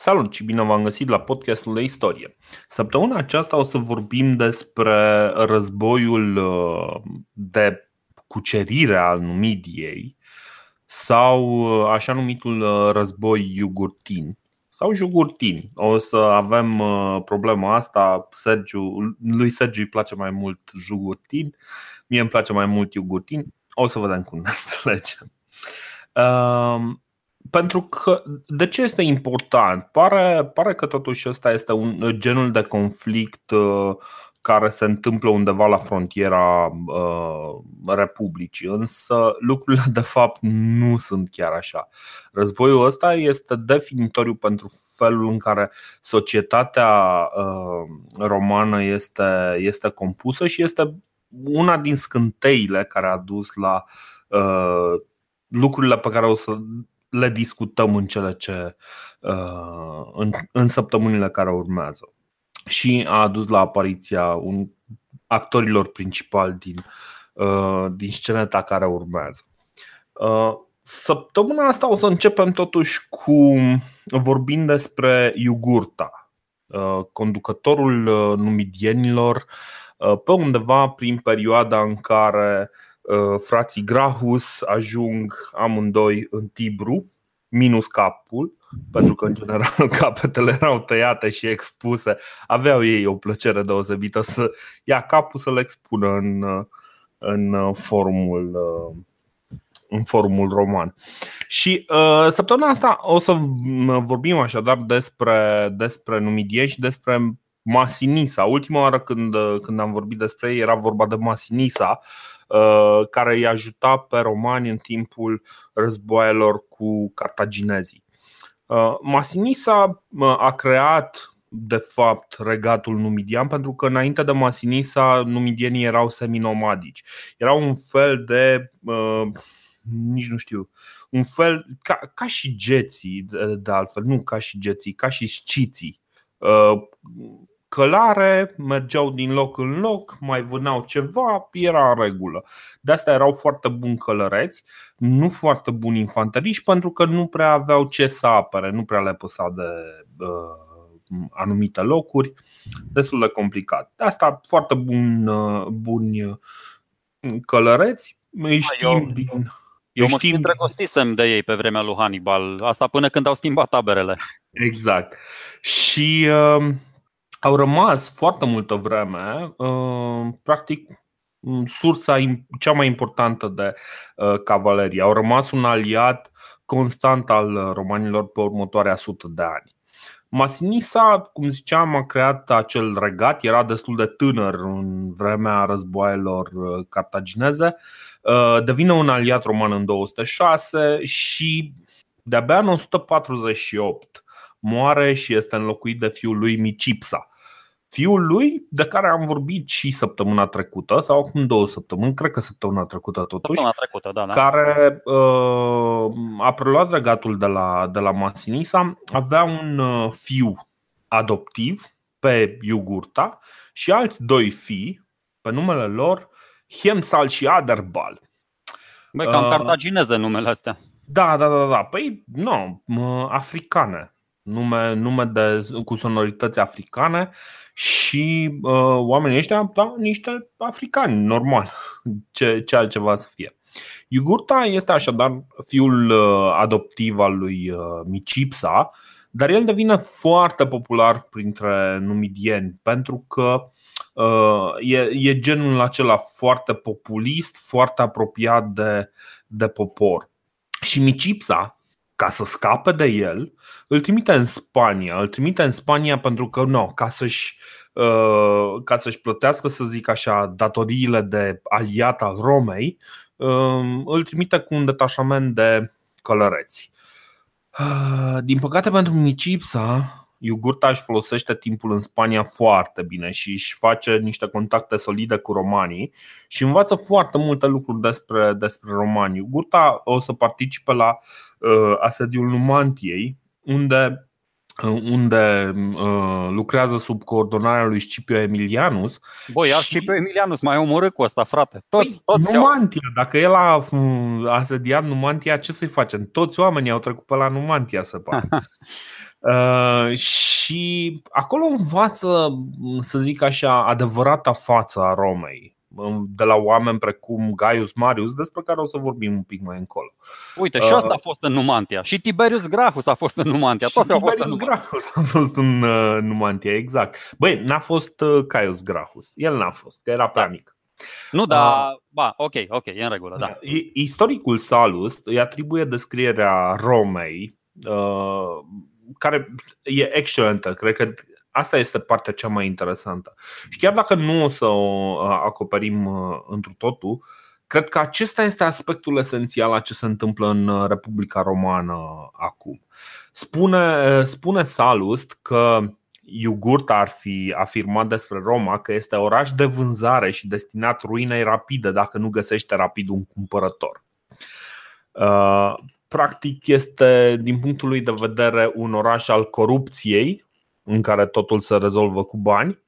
Salut și bine v-am găsit la podcastul de istorie. Săptămâna aceasta o să vorbim despre războiul uh, de cucerire al Numidiei sau uh, așa numitul uh, război iugurtin sau jugurtin. O să avem problema asta. Sergiu, lui Sergiu îi place mai mult jugurtin, mie îmi place mai mult iugurtin. O să vedem cum ne înțelegem pentru că de ce este important? Pare, pare că totuși ăsta este un genul de conflict uh, care se întâmplă undeva la frontiera uh, Republicii, însă lucrurile de fapt nu sunt chiar așa. Războiul ăsta este definitoriu pentru felul în care societatea uh, romană este, este compusă și este una din scânteile care a dus la uh, lucrurile pe care o să le discutăm în cele ce uh, în, în săptămânile care urmează. Și a adus la apariția un, actorilor principali din, uh, din sceneta care urmează. Uh, săptămâna asta o să începem totuși cu vorbind despre Iugurta, conducătorul numidienilor pe undeva prin perioada în care Uh, frații Grahus ajung amândoi în Tibru, minus capul, pentru că în general capetele erau tăiate și expuse. Aveau ei o plăcere deosebită să ia capul să-l expună în, uh, în forumul uh, în forumul roman. Și uh, săptămâna asta o să vorbim așadar despre, despre numidie și despre Masinisa. Ultima oară când, când am vorbit despre ei era vorba de Masinisa, Uh, care îi ajuta pe romani în timpul războaielor cu cartaginezii. Uh, Masinisa uh, a creat de fapt regatul numidian pentru că înainte de Masinisa numidienii erau seminomadici. Erau un fel de nici nu știu, un fel ca, ca și geții de, de altfel, nu ca și geții, ca și sciții călare, mergeau din loc în loc, mai vâneau ceva, era în regulă. De asta erau foarte buni călăreți, nu foarte buni infanteriști, pentru că nu prea aveau ce să apere, nu prea le păsa de uh, anumite locuri, destul de complicat. De asta foarte bun, uh, buni călăreți, îi știm eu, din... Eu mă știm... îndrăgostisem de ei pe vremea lui Hannibal, asta până când au schimbat taberele. Exact. Și uh, au rămas foarte multă vreme, uh, practic, sursa cea mai importantă de uh, cavalerie. Au rămas un aliat constant al romanilor pe următoarea sută de ani. Masinisa, cum ziceam, a creat acel regat, era destul de tânăr în vremea războaielor uh, cartagineze, devine un aliat roman în 206 și de-abia în 148 moare și este înlocuit de fiul lui Micipsa. Fiul lui, de care am vorbit și săptămâna trecută, sau acum două săptămâni, cred că săptămâna trecută totuși, săptămâna trecută, da, da. care uh, a preluat regatul de la, de la Masinisa, avea un uh, fiu adoptiv pe Iugurta și alți doi fii pe numele lor Hemsal și Aderbal. Băi, cam uh, cartagineze numele astea. Da, da, da, da. Păi, nu, africane nume, nume de, cu sonorități africane și uh, oamenii ăștia, da, niște africani, normal, ce, ce altceva să fie. Iugurta este așadar fiul uh, adoptiv al lui uh, Micipsa, dar el devine foarte popular printre numidieni pentru că uh, e, e genul acela foarte populist, foarte apropiat de, de popor. Și Micipsa, ca să scape de el, îl trimite în Spania. Îl trimite în Spania pentru că, nu, ca să-și, uh, ca să-și plătească, să zic așa, datoriile de aliat al Romei, uh, îl trimite cu un detașament de călăreți. Uh, din păcate pentru Nicipsa, Iugurta își folosește timpul în Spania foarte bine și își face niște contacte solide cu romanii și învață foarte multe lucruri despre, despre romani. Iugurta o să participe la uh, asediul Numantiei, unde uh, unde uh, lucrează sub coordonarea lui Scipio Emilianus. Băi, și... Scipio Emilianus mai omorât cu asta, frate. Toți, păi, toți Numantia, au... dacă el a uh, asediat Numantia, ce să-i facem? Toți oamenii au trecut pe la Numantia, să pare. Uh, și acolo învață, să zic așa, adevărata față a Romei de la oameni precum Gaius Marius, despre care o să vorbim un pic mai încolo. Uite, și asta a fost în Numantia. Și Tiberius Gracchus a fost în Numantia. Toți au fost în Gracchus a fost în uh, Numantia, exact. Băi, n-a fost uh, Gaius Gracchus. El n-a fost, că era prea da. mic. Nu, da, uh, ba, ok, ok, e în regulă, da. Istoricul Salus îi atribuie descrierea Romei, uh, care e excelentă. Cred că Asta este partea cea mai interesantă. Și chiar dacă nu o să o acoperim întru totul, cred că acesta este aspectul esențial a ce se întâmplă în Republica Romană acum. Spune, spune Salust că Iugurta ar fi afirmat despre Roma că este oraș de vânzare și destinat ruinei rapide dacă nu găsește rapid un cumpărător. Practic este, din punctul lui de vedere, un oraș al corupției, în care totul se rezolvă cu bani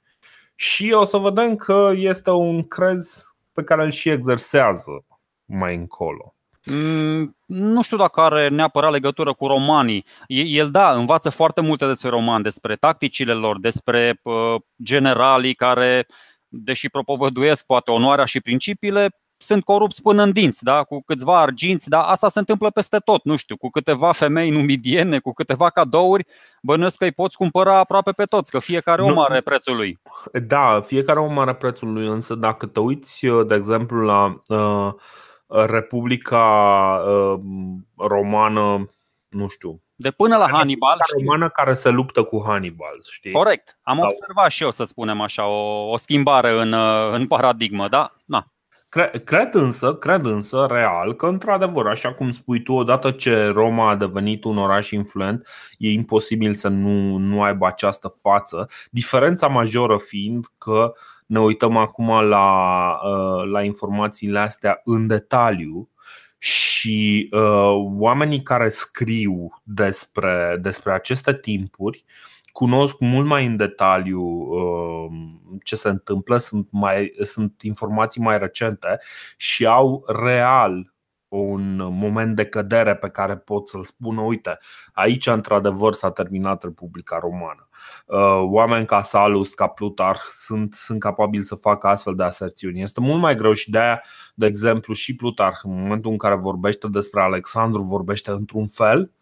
și o să vedem că este un crez pe care îl și exersează mai încolo. Mm, nu știu dacă are neapărat legătură cu romanii. El, da, învață foarte multe despre romani, despre tacticile lor, despre uh, generalii care, deși propovăduiesc poate onoarea și principiile, sunt corupți până în dinți, da? cu câțiva arginți, dar asta se întâmplă peste tot, nu știu, cu câteva femei numidiene, cu câteva cadouri, bănuiesc că îi poți cumpăra aproape pe toți, că fiecare om are prețul lui. Da, fiecare om are prețul lui, însă dacă te uiți, de exemplu, la uh, Republica uh, Romană, nu știu, de până la Hannibal. Romană care se luptă cu Hannibal, știi? Corect. Am da. observat și eu, să spunem așa, o, o schimbare în, în paradigmă, da? Na. Cred însă, cred însă real că într-adevăr, așa cum spui tu, odată ce Roma a devenit un oraș influent, e imposibil să nu, nu aibă această față. Diferența majoră fiind că ne uităm acum la, uh, la informațiile astea în detaliu și uh, oamenii care scriu despre, despre aceste timpuri cunosc mult mai în detaliu uh, ce se întâmplă, sunt, mai, sunt informații mai recente și au real un moment de cădere pe care pot să-l spună, uite, aici într-adevăr s-a terminat Republica Romană. Uh, oameni ca Salus, ca Plutarh sunt, sunt capabili să facă astfel de aserțiuni. Este mult mai greu și de aia, de exemplu, și Plutarh, în momentul în care vorbește despre Alexandru, vorbește într-un fel,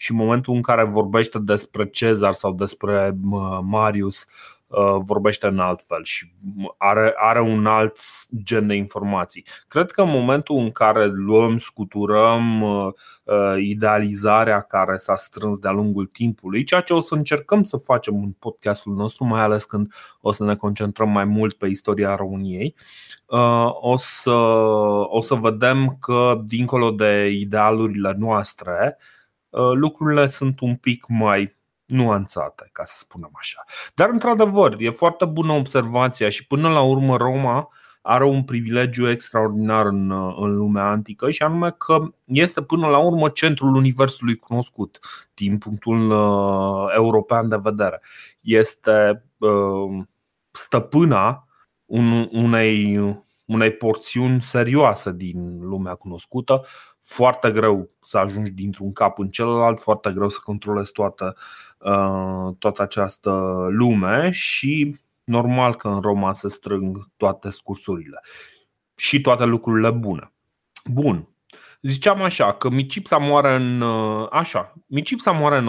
și în momentul în care vorbește despre Cezar sau despre Marius, uh, vorbește în alt fel și are, are un alt gen de informații. Cred că în momentul în care luăm, scuturăm uh, uh, idealizarea care s-a strâns de-a lungul timpului, ceea ce o să încercăm să facem în podcastul nostru, mai ales când o să ne concentrăm mai mult pe istoria României, o să, o să vedem că, dincolo de idealurile noastre, Uh, lucrurile sunt un pic mai nuanțate, ca să spunem așa. Dar, într-adevăr, e foarte bună observația și până la urmă Roma are un privilegiu extraordinar în, uh, în lumea antică și anume că este până la urmă centrul universului cunoscut din punctul uh, european de vedere. Este uh, stăpâna un, unei, unei porțiuni serioase din lumea cunoscută, foarte greu să ajungi dintr-un cap în celălalt, foarte greu să controlezi toată, uh, toată această lume și normal că în Roma se strâng toate scursurile și toate lucrurile bune. Bun. Ziceam așa că Micipsa moare în uh, așa, Micipsa moare în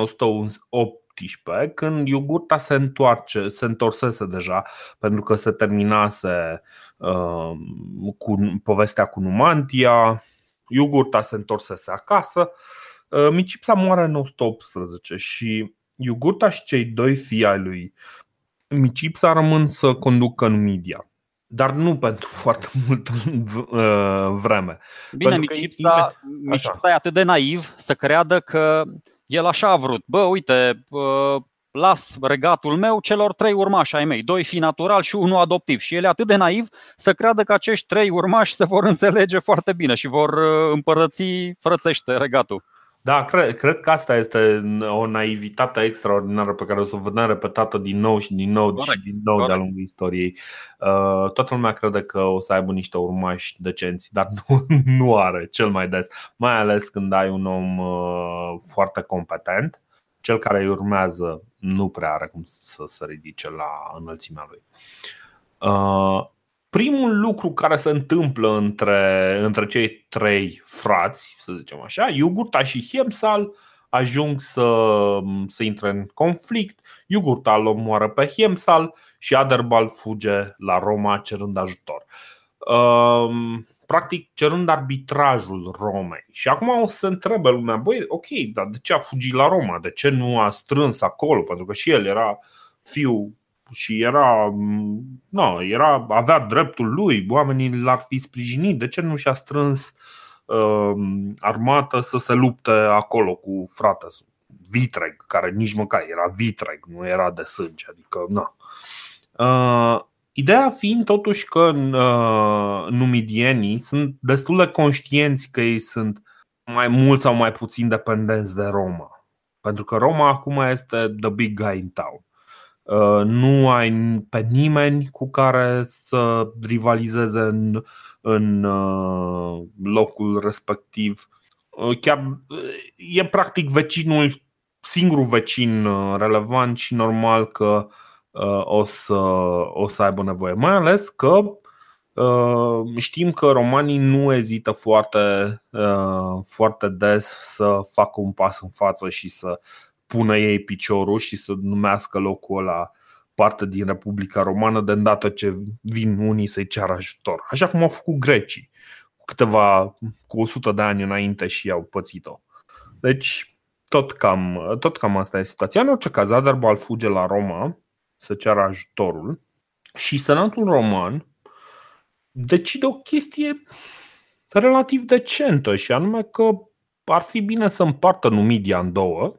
118 când Iugurta se întoarce, se întorsese deja pentru că se terminase uh, cu povestea cu Numantia, Iugurta se întorsese acasă, uh, Micipsa moare în 118 și Iugurta și cei doi fii ai lui Micipsa rămân să conducă în Midia. Dar nu pentru foarte multă uh, vreme. Bine, Micipsa, Micipsa e atât de naiv să creadă că el așa a vrut. Bă, uite, uh, las regatul meu celor trei urmași ai mei, doi fi natural și unul adoptiv. Și el e atât de naiv să creadă că acești trei urmași se vor înțelege foarte bine și vor uh, împărăți frățește regatul. Da, cred, cred că asta este o naivitate extraordinară pe care o să o vedem repetată din nou și din nou corect, și din nou corect. de-a lungul istoriei. Uh, toată lumea crede că o să aibă niște urmași decenți, dar nu, nu are cel mai des, mai ales când ai un om uh, foarte competent Cel care îi urmează nu prea are cum să se ridice la înălțimea lui. Primul lucru care se întâmplă între, între cei trei frați, să zicem așa, Iugurta și Hiemsal, ajung să, să intre în conflict. Iugurta îl omoară pe Hiemsal și Aderbal fuge la Roma cerând ajutor. Um, practic cerând arbitrajul Romei. Și acum o să se întrebe lumea, băi, ok, dar de ce a fugit la Roma? De ce nu a strâns acolo? Pentru că și el era fiu și era, no, era avea dreptul lui, oamenii l-ar fi sprijinit. De ce nu și-a strâns uh, armată să se lupte acolo cu frate Vitreg, care nici măcar era Vitreg, nu era de sânge, adică na. Uh, Ideea fiind totuși că uh, numidienii sunt destul de conștienți că ei sunt mai mult sau mai puțin dependenți de Roma. Pentru că Roma acum este the big guy in town. Uh, nu ai pe nimeni cu care să rivalizeze în, în uh, locul respectiv. Uh, chiar e practic vecinul, singurul vecin relevant și normal că o să, o să aibă nevoie. Mai ales că știm că romanii nu ezită foarte, foarte des să facă un pas în față și să pună ei piciorul și să numească locul ăla parte din Republica Romană de îndată ce vin unii să-i ceară ajutor. Așa cum au făcut grecii câteva, cu 100 de ani înainte și au pățit-o. Deci, tot cam, tot cam asta e situația. În orice caz, Aderbal fuge la Roma să ceară ajutorul și Senatul Roman decide o chestie relativ decentă și anume că ar fi bine să împartă Numidia în două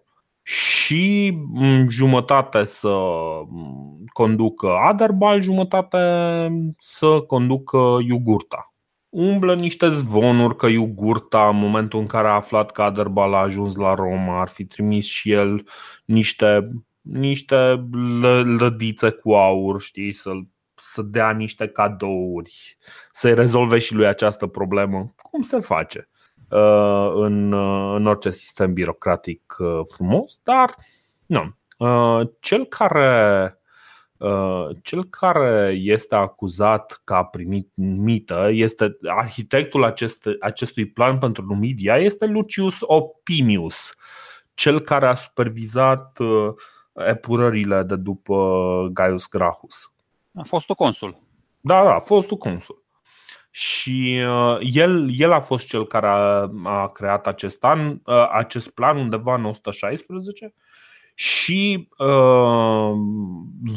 și mm, jumătate să mm, conducă Aderbal, jumătate să conducă Iugurta. Umblă niște zvonuri că Iugurta, în momentul în care a aflat că Aderbal a ajuns la Roma, ar fi trimis și el niște, niște lădițe cu aur, știi, să să dea niște cadouri, să-i rezolve și lui această problemă. Cum se face? Uh, în, uh, în orice sistem birocratic uh, frumos, dar nu. Cel care cel care este acuzat că a primit mită este arhitectul acest, acestui plan pentru Numidia este Lucius Opimius, cel care a supervizat epurările de după Gaius Gracchus. A fost o consul. Da, da, a fost un consul. Și uh, el, el a fost cel care a, a creat acest, an, uh, acest plan undeva în 116 și uh,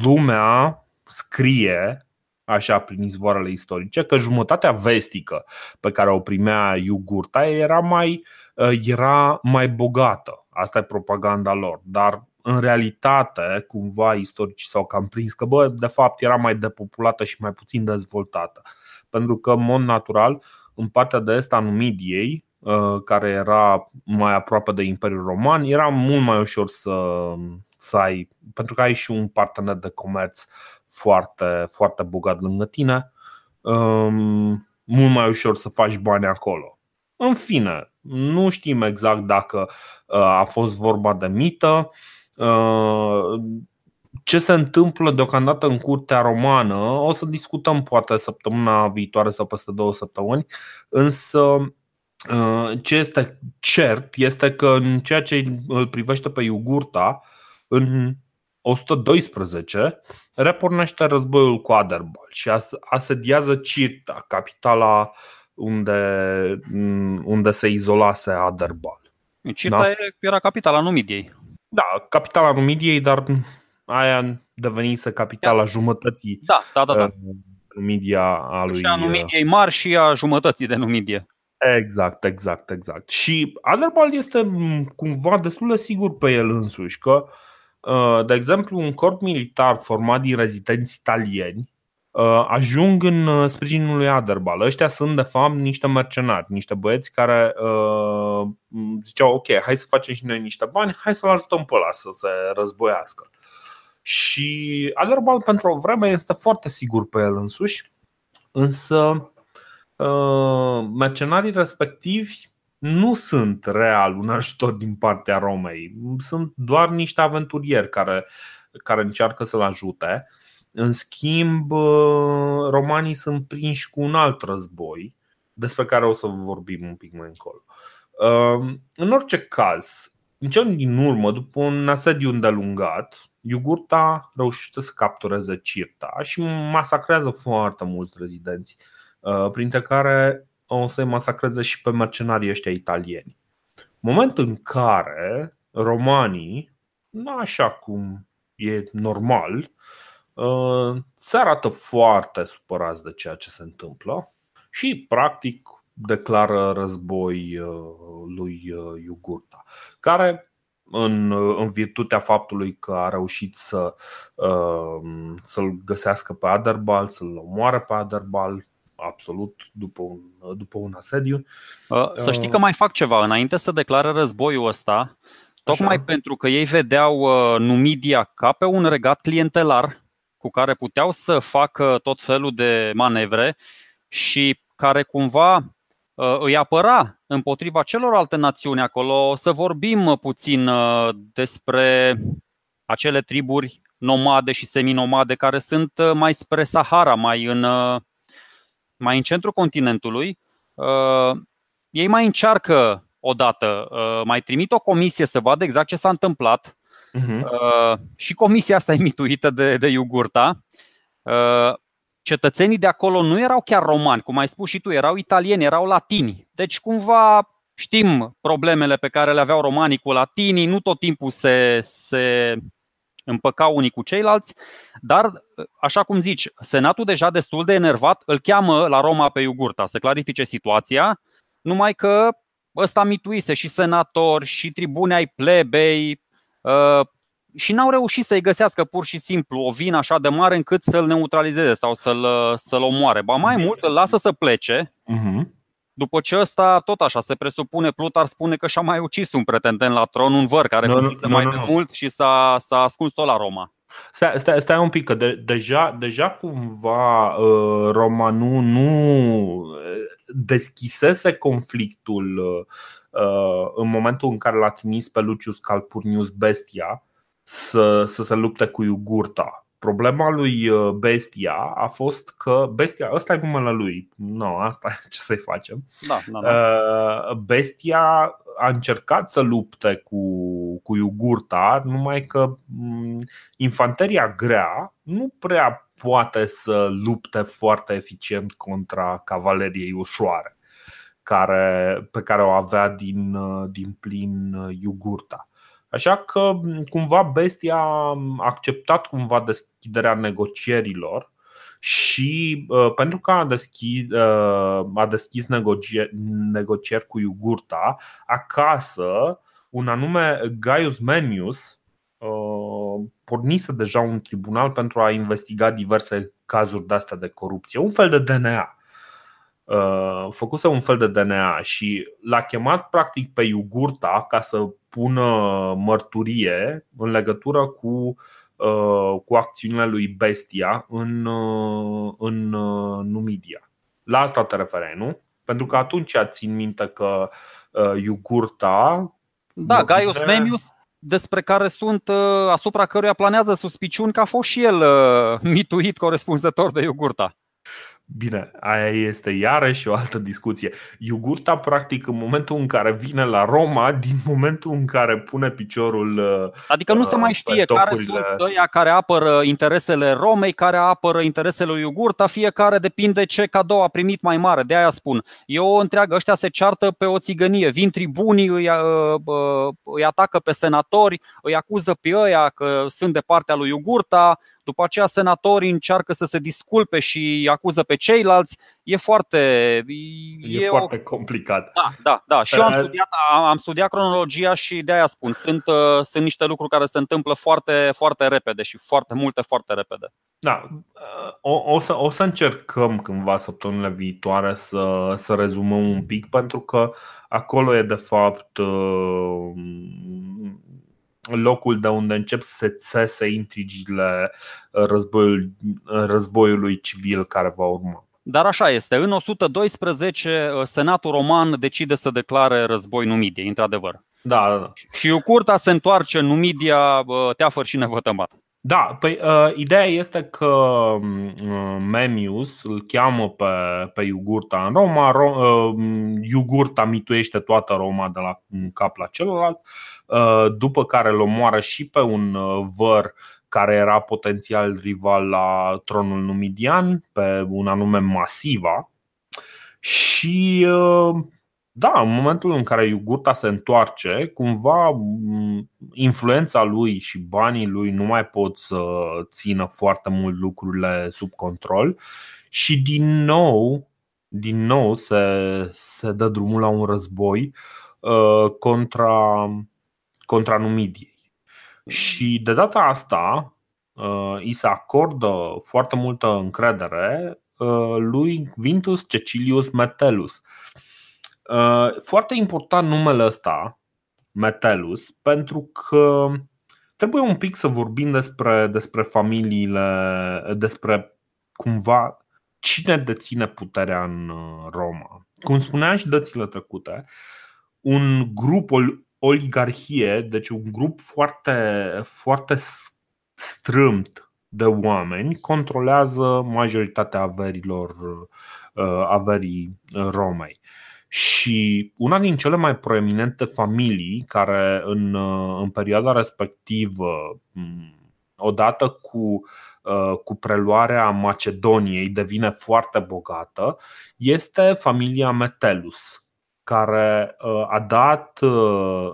lumea scrie așa prin izvoarele istorice, că jumătatea vestică pe care o primea Iugurta era mai, uh, era mai bogată. Asta e propaganda lor. Dar în realitate, cumva istoricii s-au cam prins că, bă, de fapt, era mai depopulată și mai puțin dezvoltată. Uh, pentru că, în mod natural, în partea de est a Numidiei, uh, care era mai aproape de Imperiul Roman, era mult mai ușor să, să ai, pentru că ai și un partener de comerț foarte, foarte bogat lângă tine, um, mult mai ușor să faci bani acolo. În fine, nu știm exact dacă uh, a fost vorba de mită. Uh, ce se întâmplă deocamdată în curtea romană o să discutăm poate săptămâna viitoare sau peste două săptămâni, însă uh, ce este cert este că în ceea ce îl privește pe Iugurta, în 112 repornește războiul cu Aderbal și asediază Cirta, capitala unde, unde se izolase Aderbal. Cirta da? era capitala Numidiei. Da, capitala Numidiei, dar aia devenise capitala jumătății da, da, da, da. Uh, Numidia a lui... Și a Numidiei mari și a jumătății de Numidie. Exact, exact, exact. Și Aderbal este cumva destul de sigur pe el însuși că, uh, de exemplu, un corp militar format din rezidenți italieni Uh, ajung în uh, sprijinul lui Aderbal. Ăștia sunt de fapt niște mercenari, niște băieți care uh, ziceau ok, hai să facem și noi niște bani, hai să-l ajutăm pe ăla să se războiască. Și Aderbal pentru o vreme este foarte sigur pe el însuși, însă uh, mercenarii respectivi nu sunt real un ajutor din partea Romei. Sunt doar niște aventurieri care, care încearcă să-l ajute. În schimb, romanii sunt prinși cu un alt război, despre care o să vorbim un pic mai încolo. În orice caz, în cel din urmă, după un asediu îndelungat, Iugurta reușește să captureze Cirta și masacrează foarte mulți rezidenți, printre care o să-i masacreze și pe mercenarii ăștia italieni. Moment în care romanii, nu așa cum e normal, uh, se arată foarte supărați de ceea ce se întâmplă și, practic, declară război uh, lui uh, Iugurta, care în, în virtutea faptului că a reușit să, să-l găsească pe Aderbal, să-l omoare pe Aderbal, absolut după un, după un asediu. Uh, să știi că mai fac ceva. Înainte să declară războiul ăsta, tocmai Așa. pentru că ei vedeau uh, Numidia ca pe un regat clientelar cu care puteau să facă tot felul de manevre și care cumva uh, îi apăra împotriva celorlalte națiuni acolo. Să vorbim puțin despre acele triburi nomade și seminomade care sunt mai spre Sahara, mai în mai în centrul continentului, uh, ei mai încearcă odată, uh, mai trimit o comisie să vadă exact ce s-a întâmplat uh-huh. uh, și comisia asta e mituită de, de Iugurta. Uh, cetățenii de acolo nu erau chiar romani, cum ai spus și tu, erau italieni, erau latini. Deci cumva știm problemele pe care le aveau romanii cu latinii, nu tot timpul se, se împăcau unii cu ceilalți, dar, așa cum zici, Senatul deja destul de enervat îl cheamă la Roma pe Iugurta să clarifice situația, numai că ăsta mituise și senatori și tribune ai plebei uh, și n-au reușit să-i găsească pur și simplu o vină așa de mare încât să-l neutralizeze sau să-l, să-l omoare. Ba mai mult, îl lasă să plece uh-huh. După ce ăsta, tot așa, se presupune, Plutar spune că și-a mai ucis un pretendent la tron, un văr care no, no, no, mai no, no. mult și s-a, s-a ascuns tot la Roma. Stai, stai, stai un pic, că de, deja, deja cumva uh, Roma nu, nu deschisese conflictul uh, în momentul în care l-a trimis pe Lucius Calpurnius Bestia să, să se lupte cu Iugurta Problema lui uh, Bestia a fost că Bestia, ăsta e numele lui. Nu, no, asta ce să-i facem. Da, da, da. Uh, Bestia a încercat să lupte cu, cu Iugurta, numai că mm, infanteria grea nu prea poate să lupte foarte eficient contra cavaleriei ușoare care, pe care o avea din, uh, din plin Iugurta. Așa că cumva Bestia a acceptat cumva deschiderea negocierilor și uh, pentru că a deschis, uh, a deschis negocieri, negocieri cu Iugurta, acasă un anume Gaius Menius uh, pornise deja un tribunal pentru a investiga diverse cazuri de astea de corupție, un fel de DNA. Uh, făcuse un fel de DNA și l-a chemat practic pe Iugurta ca să pună mărturie în legătură cu, uh, cu acțiunile lui Bestia în, uh, în Numidia. La asta te referai, nu? Pentru că atunci țin minte că Iugurta Da, Gaius de... Memius despre care sunt asupra căruia planează suspiciuni că a fost și el mituit corespunzător de Iugurta. Bine, aia este iarăși o altă discuție. Iugurta, practic, în momentul în care vine la Roma, din momentul în care pune piciorul. Uh, adică nu se mai știe care sunt ăia care apără interesele Romei, care apără interesele lui Iugurta, fiecare depinde ce cadou a primit mai mare. De aia spun. E o întreagă, ăștia se ceartă pe o țigănie. Vin tribunii, îi, uh, uh, îi atacă pe senatori, îi acuză pe ăia că sunt de partea lui Iugurta, după aceea senatorii încearcă să se disculpe și acuză pe ceilalți. E foarte. E, e foarte o... complicat. Da, da, da. Și eu am studiat, am studiat cronologia și de aia spun. Sunt, uh, sunt niște lucruri care se întâmplă foarte, foarte repede și foarte multe, foarte repede. Da, o, o, să, o să încercăm cândva săptămânile viitoare să, să rezumăm un pic, pentru că acolo e de fapt uh, locul de unde încep să se țese intrigile războiul, războiului civil care va urma. dar așa este. În 112, Senatul Roman decide să declare război Numidiei, într-adevăr. Da, da, da. Și Iucurta se întoarce în Numidia teafăr și nevătămat. Da, păi uh, ideea este că uh, Memius îl cheamă pe, pe Iugurta în Roma, Ro, uh, Iugurta mituiește toată Roma de la un cap la celălalt, uh, după care îl omoară și pe un uh, văr care era potențial rival la tronul numidian, pe un anume Masiva. Și uh, da, în momentul în care Iugurta se întoarce, cumva influența lui și banii lui nu mai pot să țină foarte mult lucrurile sub control și din nou, din nou se, se dă drumul la un război uh, contra, contra Numidiei. Și de data asta uh, îi se acordă foarte multă încredere uh, lui Quintus Cecilius Metellus Uh, foarte important numele ăsta, Metellus, pentru că trebuie un pic să vorbim despre, despre familiile, despre cumva cine deține puterea în uh, Roma. Cum spuneam și dățile trecute, un grup, o oligarhie, deci un grup foarte, foarte strâmt de oameni controlează majoritatea averilor uh, averii Romei. Și una din cele mai proeminente familii care în, în perioada respectivă, odată cu, cu preluarea Macedoniei, devine foarte bogată, este familia Metellus, care a dat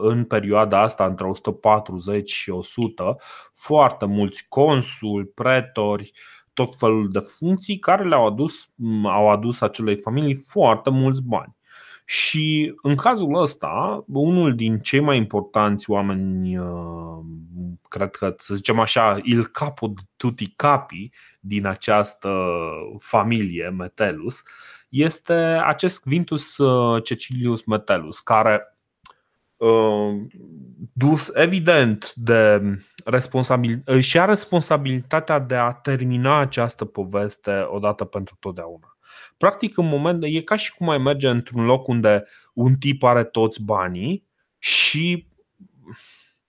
în perioada asta, între 140 și 100, foarte mulți consuli, pretori, tot felul de funcții care le-au adus, au adus acelei familii foarte mulți bani. Și în cazul ăsta, unul din cei mai importanți oameni, uh, cred că să zicem așa, il capo tutti capi din această familie Metellus, este acest Quintus uh, Cecilius Metellus, care uh, dus evident de responsabil, și a responsabilitatea de a termina această poveste odată pentru totdeauna. Practic, în moment, e ca și cum mai merge într-un loc unde un tip are toți banii și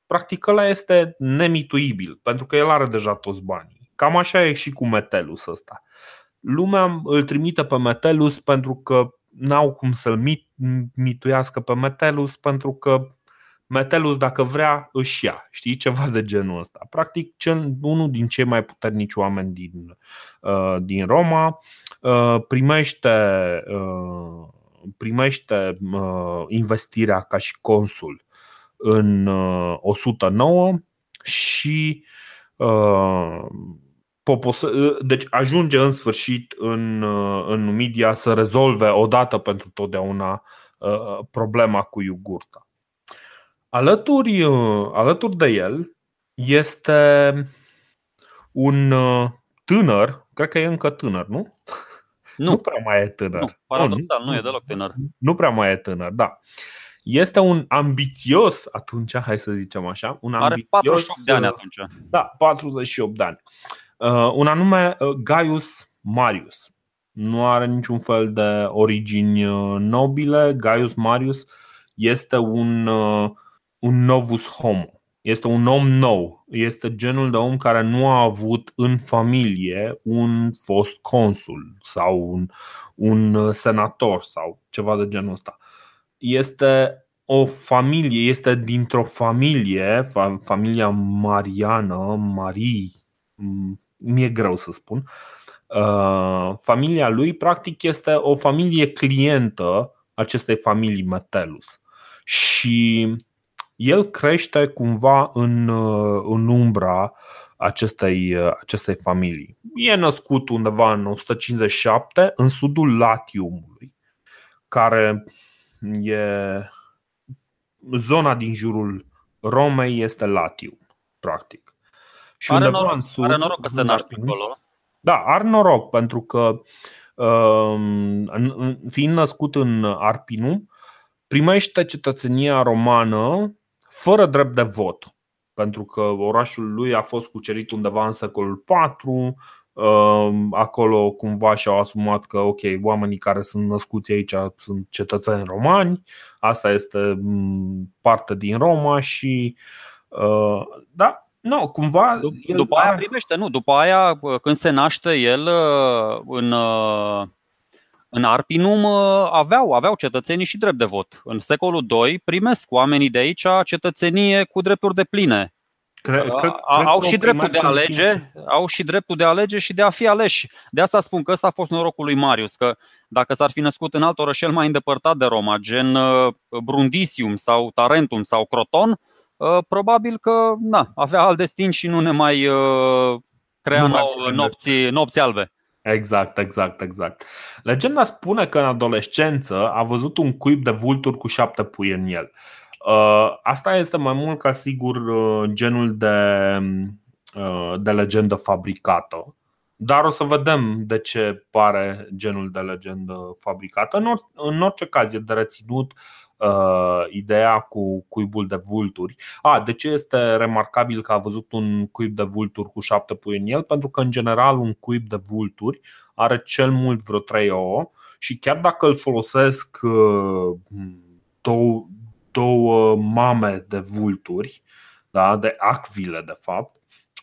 practic ăla este nemituibil, pentru că el are deja toți banii. Cam așa e și cu Metelus ăsta. Lumea îl trimite pe Metelus pentru că n-au cum să-l mituiască pe Metelus pentru că Metelus, dacă vrea, își ia. Știi? Ceva de genul ăsta. Practic, cel, unul din cei mai puternici oameni din, uh, din Roma uh, primește, uh, primește uh, investirea ca și consul în uh, 109 și uh, uh, deci ajunge în sfârșit în, uh, în Numidia să rezolve odată pentru totdeauna uh, problema cu Iugurta. Alături, uh, alături de el este un uh, tânăr, cred că e încă tânăr, nu? Nu, nu prea mai e tânăr. Nu, paradoxal, nu, nu e deloc tânăr. Nu prea mai e tânăr, da. Este un ambițios atunci, hai să zicem așa, un Are ambițios, 48 de ani atunci. Da, 48 de ani. Uh, un anume uh, Gaius Marius. Nu are niciun fel de origini nobile. Gaius Marius este un uh, un novus homo. Este un om nou. Este genul de om care nu a avut în familie un fost consul sau un, un senator sau ceva de genul ăsta. Este o familie, este dintr-o familie, familia Mariană, Marii, mi-e greu să spun. Uh, familia lui, practic, este o familie clientă acestei familii Metellus. Și el crește cumva în, uh, în umbra acestei, uh, acestei familii. E născut undeva în 157 în sudul Latiumului, care e zona din jurul Romei este Latium, practic. Și are, noroc, în sud, are noroc că se naște acolo. Da, are noroc pentru că um, fiind născut în Arpinum, primește cetățenia romană fără drept de vot, pentru că orașul lui a fost cucerit undeva în secolul IV, Acolo cumva și-au asumat că, ok, oamenii care sunt născuți aici sunt cetățeni romani, asta este mm, parte din Roma și, da, nu, cumva. După aia primește, nu. După aia, când se naște el în, în Arpinum, aveau, aveau cetățenii și drept de vot. În secolul II primesc oamenii de aici cetățenie cu drepturi de pline. Cre, cre, cre, au și dreptul de a alege, au și dreptul de a alege și de a fi aleși. De asta spun că ăsta a fost norocul lui Marius, că dacă s-ar fi născut în alt orășel mai îndepărtat de Roma, gen Brundisium sau Tarentum sau Croton, Uh, probabil că na, avea alt destin și nu ne mai uh, crea nu nou, mai nopți, nopți albe. Exact, exact, exact. Legenda spune că în adolescență a văzut un cuib de vulturi cu șapte pui în el. Uh, asta este mai mult ca sigur genul de, de legendă fabricată. Dar o să vedem de ce pare genul de legendă fabricată. În, or- în orice caz, e de reținut uh, ideea cu cuibul de vulturi. A, de ce este remarcabil că a văzut un cuib de vulturi cu șapte pui în el? Pentru că, în general, un cuib de vulturi are cel mult vreo trei ouă și chiar dacă îl folosesc uh, două, două mame de vulturi, da, de acvile, de fapt,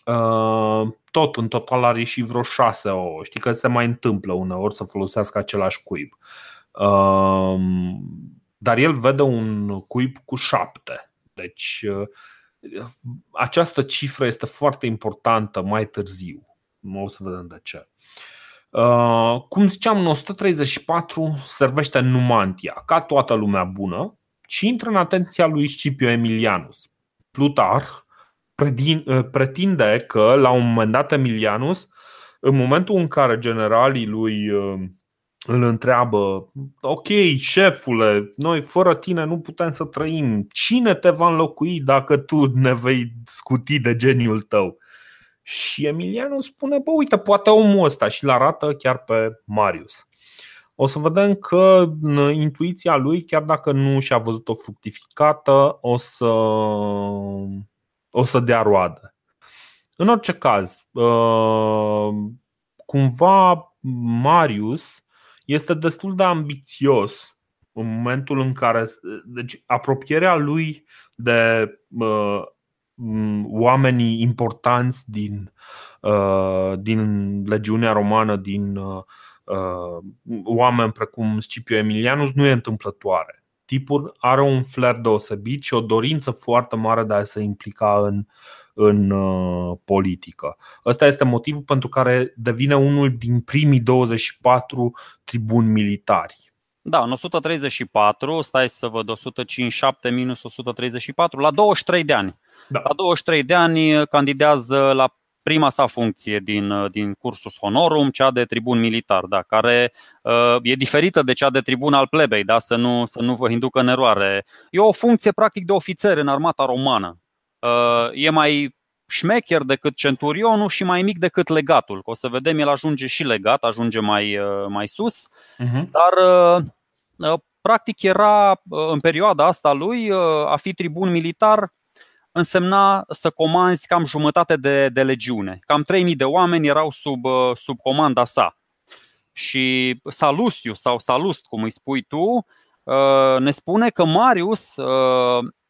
uh, tot în total are și vreo șase ouă. Știi că se mai întâmplă uneori să folosească același cuib. Uh, dar el vede un cuib cu șapte. Deci uh, această cifră este foarte importantă mai târziu. O să vedem de ce. Uh, cum ziceam, în 134 servește Numantia, ca toată lumea bună, și intră în atenția lui Scipio Emilianus. Plutarh uh, pretinde că, la un moment dat, Emilianus, în momentul în care generalii lui îl întreabă, ok, șefule, noi fără tine nu putem să trăim. Cine te va înlocui dacă tu ne vei scuti de geniul tău? Și Emiliano spune, bă, uite, poate omul ăsta și îl arată chiar pe Marius. O să vedem că intuiția lui, chiar dacă nu și-a văzut-o fructificată, o să, o să dea roadă. În orice caz, uh, cumva Marius este destul de ambițios în momentul în care. Deci, apropierea lui de uh, oamenii importanți din, uh, din legiunea romană, din uh, oameni precum Scipio Emilianus, nu e întâmplătoare. Tipul are un flair deosebit și o dorință foarte mare de a se implica în, în uh, politică. Ăsta este motivul pentru care devine unul din primii 24 tribuni militari. Da, în 134, stai să văd, 157 minus 134, la 23 de ani. Da. La 23 de ani candidează la prima sa funcție din, uh, din cursus honorum, cea de tribun militar, da, care uh, e diferită de cea de tribun al plebei, da, să, nu, să nu vă inducă în eroare. E o funcție practic de ofițer în armata romană. Uh, e mai șmecher decât centurionul și mai mic decât legatul. O să vedem, el ajunge și legat, ajunge mai, uh, mai sus, uh-huh. dar uh, practic era în perioada asta lui a fi tribun militar însemna să comanzi cam jumătate de, de legiune. Cam 3000 de oameni erau sub, sub comanda sa. Și Salustius sau Salust, cum îi spui tu, ne spune că Marius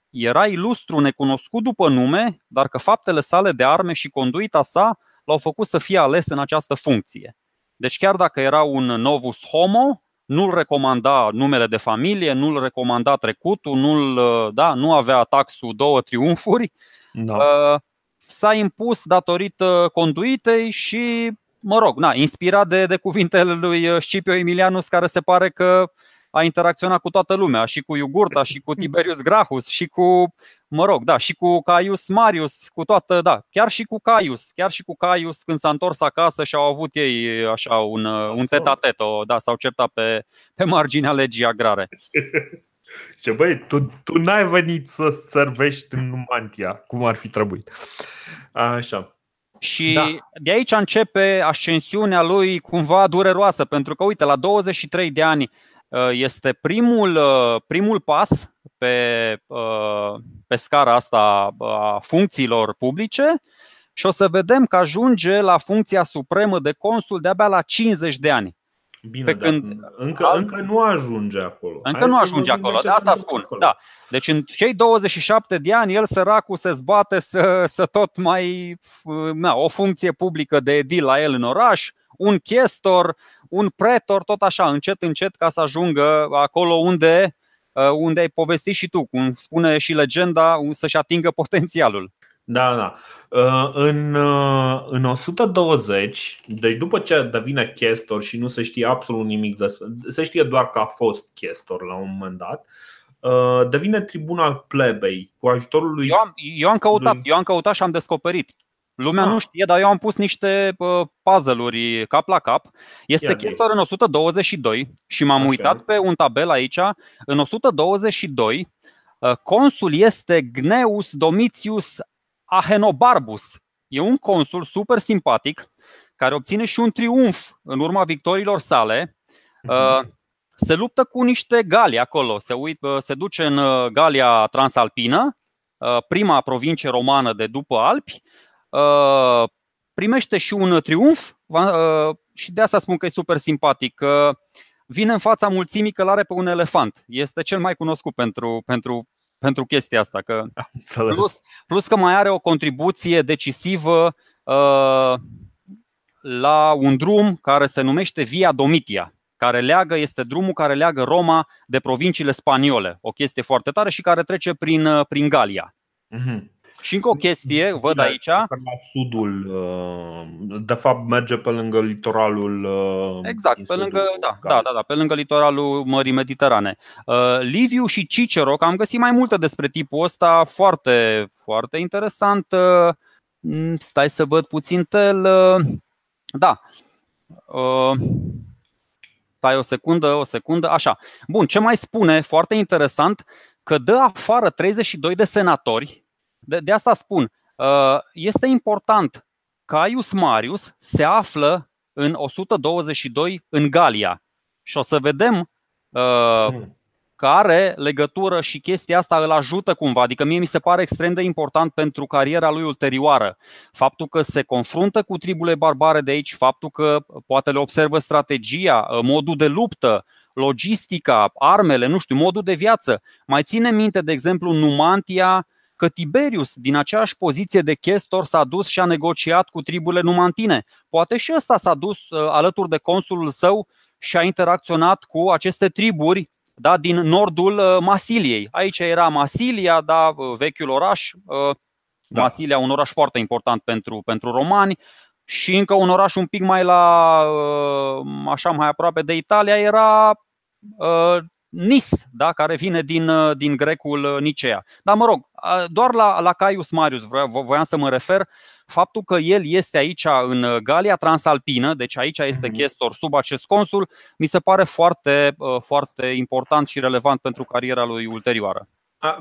era ilustru necunoscut după nume, dar că faptele sale de arme și conduita sa l-au făcut să fie ales în această funcție. Deci chiar dacă era un novus homo, nu-l recomanda numele de familie, nu-l recomanda trecutul, nu-l, da, nu avea taxul două triumfuri. Da. Uh, s-a impus datorită conduitei și, mă rog, na, inspirat de, de cuvintele lui Scipio Emilianus, care se pare că a interacționat cu toată lumea, și cu Iugurta, și cu Tiberius Gracchus, și cu, mă rog, da, și cu Caius Marius, cu toată, da, chiar și cu Caius, chiar și cu Caius când s-a întors acasă și au avut ei așa un, un tetatet, da, s-au certat pe, pe marginea legii agrare. Ce băi, tu, tu n-ai venit să servești în Numantia, cum ar fi trebuit. Așa. Și da. de aici începe ascensiunea lui cumva dureroasă, pentru că, uite, la 23 de ani Uh, este primul, uh, primul pas pe, uh, pe scara asta a funcțiilor publice și o să vedem că ajunge la funcția supremă de consul de-abia la 50 de ani. Bine, Pe când... încă, încă nu ajunge acolo. Încă Hai nu ajunge acolo, de asta spun. Acolo. Da. Deci în cei 27 de ani el săracul se zbate să, să tot mai na, o funcție publică de edil la el în oraș, un chestor, un pretor, tot așa, încet, încet, ca să ajungă acolo unde, uh, unde ai povestit și tu, cum spune și legenda, să-și atingă potențialul. Da, da. Uh, în, uh, în 120, deci după ce devine chestor și nu se știe absolut nimic despre, se știe doar că a fost chestor la un moment dat, devine tribunal plebei cu ajutorul lui. Eu am, eu am căutat, lui... eu am căutat și am descoperit. Lumea ah. nu știe, dar eu am pus niște puzzle-uri cap la cap. Este chestor în 122 și m-am Așa. uitat pe un tabel aici. În 122, consul este Gneus Domitius Ahenobarbus. E un consul super simpatic care obține și un triumf în urma victoriilor sale. Uh-huh. Se luptă cu niște gali acolo. Se, uit, se duce în Galia Transalpină, prima provincie romană de după Alpi Uh, primește și un triumf uh, și de asta spun că e super simpatic. Vine în fața mulțimii călare pe un elefant. Este cel mai cunoscut pentru, pentru, pentru chestia asta. Că plus, plus că mai are o contribuție decisivă uh, la un drum care se numește Via Domitia care leagă, este drumul care leagă Roma de provinciile spaniole. O chestie foarte tare și care trece prin, prin Galia. Uh-huh. Și încă o chestie, văd aici. La sudul, uh, de fapt merge pe lângă litoralul. Uh, exact, pe lângă, da, da, da, da, pe lângă litoralul Mării Mediterane. Uh, Liviu și Cicero, că am găsit mai multe despre tipul ăsta, foarte, foarte interesant. Mm, stai să văd puțin tel. Da. Stai o secundă, o secundă. Așa. Bun, ce mai spune, foarte interesant, că dă afară 32 de senatori de, de asta spun, uh, este important. Caius Marius se află în 122 în Galia și o să vedem uh, hmm. că are legătură și chestia asta îl ajută cumva. Adică mie mi se pare extrem de important pentru cariera lui ulterioară. Faptul că se confruntă cu tribule barbare de aici, faptul că poate le observă strategia, uh, modul de luptă, logistica, armele, nu știu, modul de viață. Mai ține minte, de exemplu, Numantia că Tiberius, din aceeași poziție de chestor, s-a dus și a negociat cu triburile numantine. Poate și ăsta s-a dus uh, alături de consulul său și a interacționat cu aceste triburi da, din nordul uh, Masiliei. Aici era Masilia, da, uh, vechiul oraș. Da. Masilia, un oraș foarte important pentru, pentru romani. Și încă un oraș un pic mai la, așa mai aproape de Italia, era Nis, da, care vine din, uh, din grecul uh, Nicea. Dar mă rog, doar la, la Caius Marius voiam să mă refer, faptul că el este aici în uh, Galia Transalpină, deci aici este mhm. chestor sub acest consul, mi se pare foarte, foarte important și relevant pentru cariera lui ulterioară.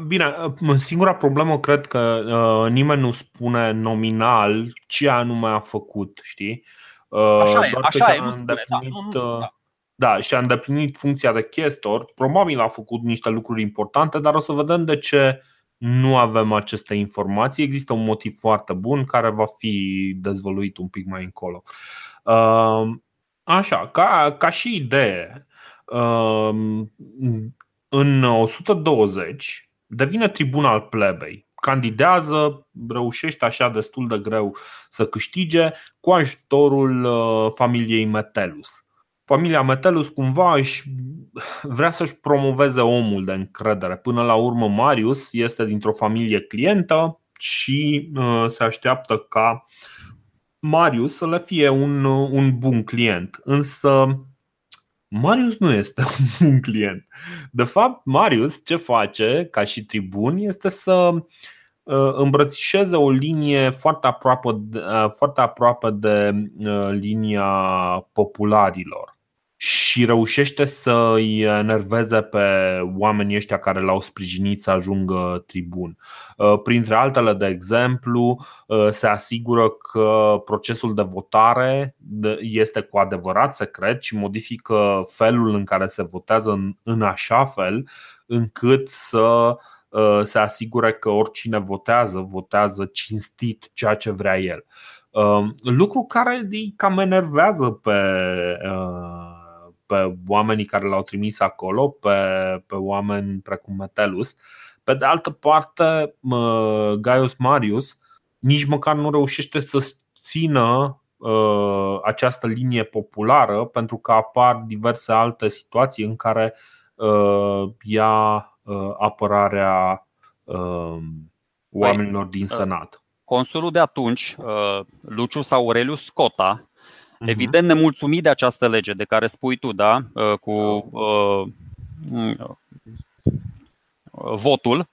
Bine, singura problemă cred că uh, nimeni nu spune nominal ce anume a făcut, știi? Uh, așa e, așa e, nu spune, da, nu, nu, da. Da, și a îndeplinit funcția de chestor. Probabil a făcut niște lucruri importante, dar o să vedem de ce nu avem aceste informații. Există un motiv foarte bun care va fi dezvăluit un pic mai încolo. Ehm, așa, ca, ca și idee, ehm, în 120 devine tribunal plebei. Candidează, reușește așa destul de greu să câștige cu ajutorul uh, familiei Metellus familia Metellus cumva își vrea să-și promoveze omul de încredere. Până la urmă, Marius este dintr-o familie clientă și uh, se așteaptă ca Marius să le fie un, un bun client. Însă Marius nu este un bun client. De fapt, Marius ce face ca și tribun este să uh, îmbrățișeze o linie foarte aproape de, uh, foarte aproape de linia popularilor și reușește să îi enerveze pe oamenii ăștia care l-au sprijinit să ajungă tribun. Uh, printre altele, de exemplu, uh, se asigură că procesul de votare este cu adevărat secret și modifică felul în care se votează în așa fel încât să se asigure că oricine votează, votează cinstit ceea ce vrea el. Lucru care îi cam enervează pe, pe oamenii care l-au trimis acolo, pe, pe oameni precum Metelus. Pe de altă parte, Gaius Marius nici măcar nu reușește să țină uh, această linie populară pentru că apar diverse alte situații în care uh, ia uh, apărarea uh, oamenilor din uh, Senat. Consulul de atunci, uh, Lucius Aurelius Scota, uh-huh. evident nemulțumit de această lege de care spui tu, da, uh, cu uh, uh, votul,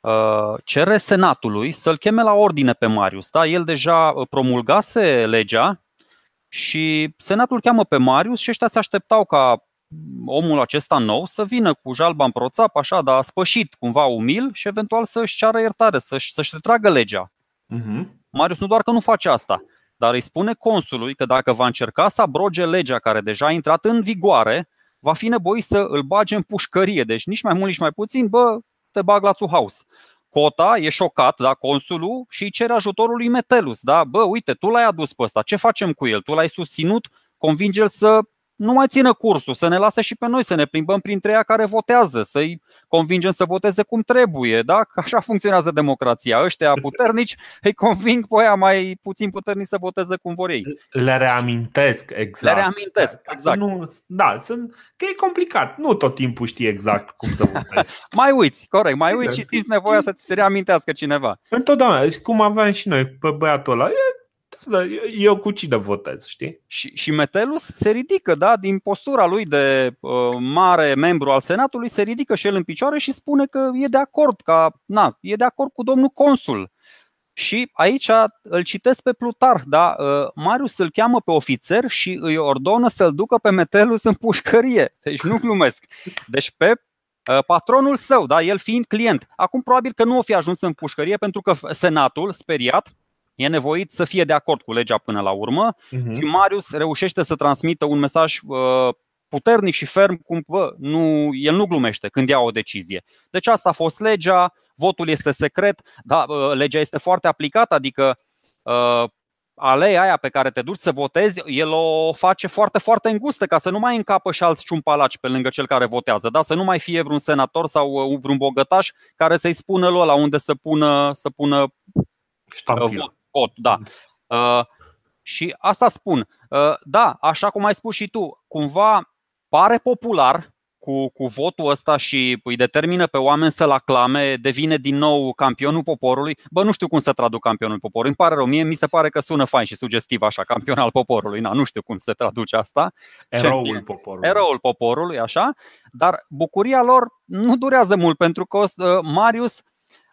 Uh, cere Senatului să-l cheme la ordine pe Marius. Da? El deja uh, promulgase legea și Senatul cheamă pe Marius și ăștia se așteptau ca omul acesta nou să vină cu jalba în proțap, așa, dar spășit, cumva umil și eventual să-și ceară iertare, să-și, să-și retragă legea. Uh-huh. Marius nu doar că nu face asta, dar îi spune consului că dacă va încerca să abroge legea care deja a intrat în vigoare, va fi nevoit să îl bage în pușcărie. Deci nici mai mult, nici mai puțin, bă, te bag la House. Cota e șocat, da, consulul, și îi cere ajutorul lui Metelus. Da? Bă, uite, tu l-ai adus pe ăsta, ce facem cu el? Tu l-ai susținut, convinge-l să nu mai țină cursul, să ne lase și pe noi să ne plimbăm printre ea care votează, să-i convingem să voteze cum trebuie, da? Că așa funcționează democrația. Ăștia puternici îi conving pe aia mai puțin puternici să voteze cum vor ei. Le reamintesc, exact. Le reamintesc, exact. Nu, da, sunt, că e complicat. Nu tot timpul știi exact cum să votezi. mai uiți, corect, mai uiți și simți nevoia să ți se reamintească cineva. Întotdeauna, cum aveam și noi pe băiatul ăla, da, eu cu cine votez, știi? Și, și Metelus se ridică, da, din postura lui de uh, mare membru al Senatului, se ridică și el în picioare și spune că e de acord, ca, na, e de acord cu domnul consul. Și aici îl citesc pe Plutar, da? Uh, Marius îl cheamă pe ofițer și îi ordonă să-l ducă pe Metelus în pușcărie. Deci nu glumesc. Deci pe uh, patronul său, da? el fiind client. Acum probabil că nu o fi ajuns în pușcărie pentru că Senatul, speriat, e nevoit să fie de acord cu legea până la urmă uh-huh. și Marius reușește să transmită un mesaj uh, puternic și ferm cum bă, nu, el nu glumește când ia o decizie. Deci asta a fost legea, votul este secret, dar uh, legea este foarte aplicată, adică uh, aleia aia pe care te duci să votezi, el o face foarte, foarte îngustă ca să nu mai încapă și alți ciumpalaci pe lângă cel care votează, da? să nu mai fie vreun senator sau uh, vreun bogătaș care să-i spună lui la unde să pună, să pună Ștampila pot, da. Uh, și asta spun. Uh, da, așa cum ai spus și tu, cumva pare popular cu, cu votul ăsta și îi determină pe oameni să-l aclame, devine din nou campionul poporului. Bă, nu știu cum să traduc campionul poporului. Îmi pare rău, mie mi se pare că sună fain și sugestiv așa, campion al poporului. Na, nu știu cum se traduce asta. Eroul poporului. Eroul poporului, așa. Dar bucuria lor nu durează mult pentru că uh, Marius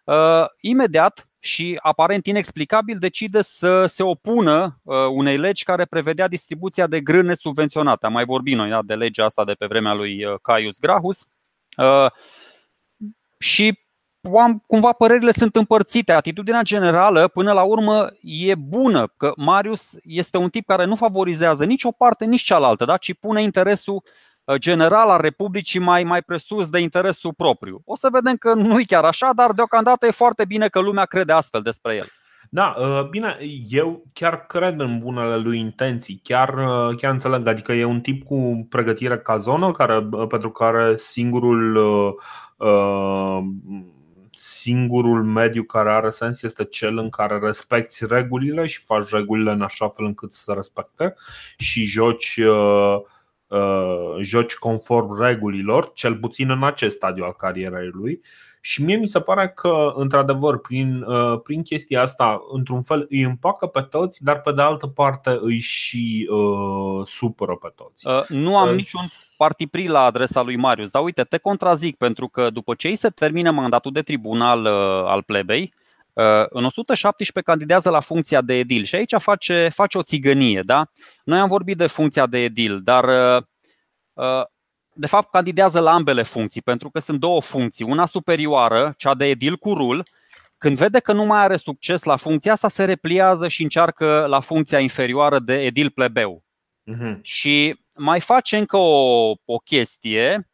uh, imediat și aparent inexplicabil decide să se opună uh, unei legi care prevedea distribuția de grâne subvenționate. Am mai vorbit noi da, de legea asta de pe vremea lui uh, Caius Grahus. Uh, și cumva părerile sunt împărțite. Atitudinea generală, până la urmă, e bună, că Marius este un tip care nu favorizează nici o parte, nici cealaltă, da? ci pune interesul Uh, general al Republicii mai, mai presus de interesul propriu. O să vedem că nu e chiar așa, dar deocamdată e foarte bine că lumea crede astfel despre el. Da, uh, bine, eu chiar cred în bunele lui intenții, chiar, uh, chiar înțeleg, adică e un tip cu pregătire ca zonă, care, pentru care singurul singurul mediu care are sens este cel în care respecti regulile și faci regulile în așa fel încât să se respecte și joci uh, uh, joci conform regulilor, cel puțin în acest stadiu al carierei lui. Și mie mi se pare că, într-adevăr, prin, uh, prin chestia asta, într-un fel îi împacă pe toți, dar pe de altă parte îi și uh, supără pe toți. Uh, nu am uh, niciun partipri la adresa lui Marius, dar uite, te contrazic pentru că după ce îi se termină mandatul de tribunal uh, al plebei, Uh, în 117 candidează la funcția de edil și aici face, face o țigănie. Da? Noi am vorbit de funcția de edil, dar uh, uh, de fapt candidează la ambele funcții, pentru că sunt două funcții. Una superioară, cea de edil cu rul, când vede că nu mai are succes la funcția asta, se repliază și încearcă la funcția inferioară de edil plebeu. Uh-huh. Și mai face încă o, o chestie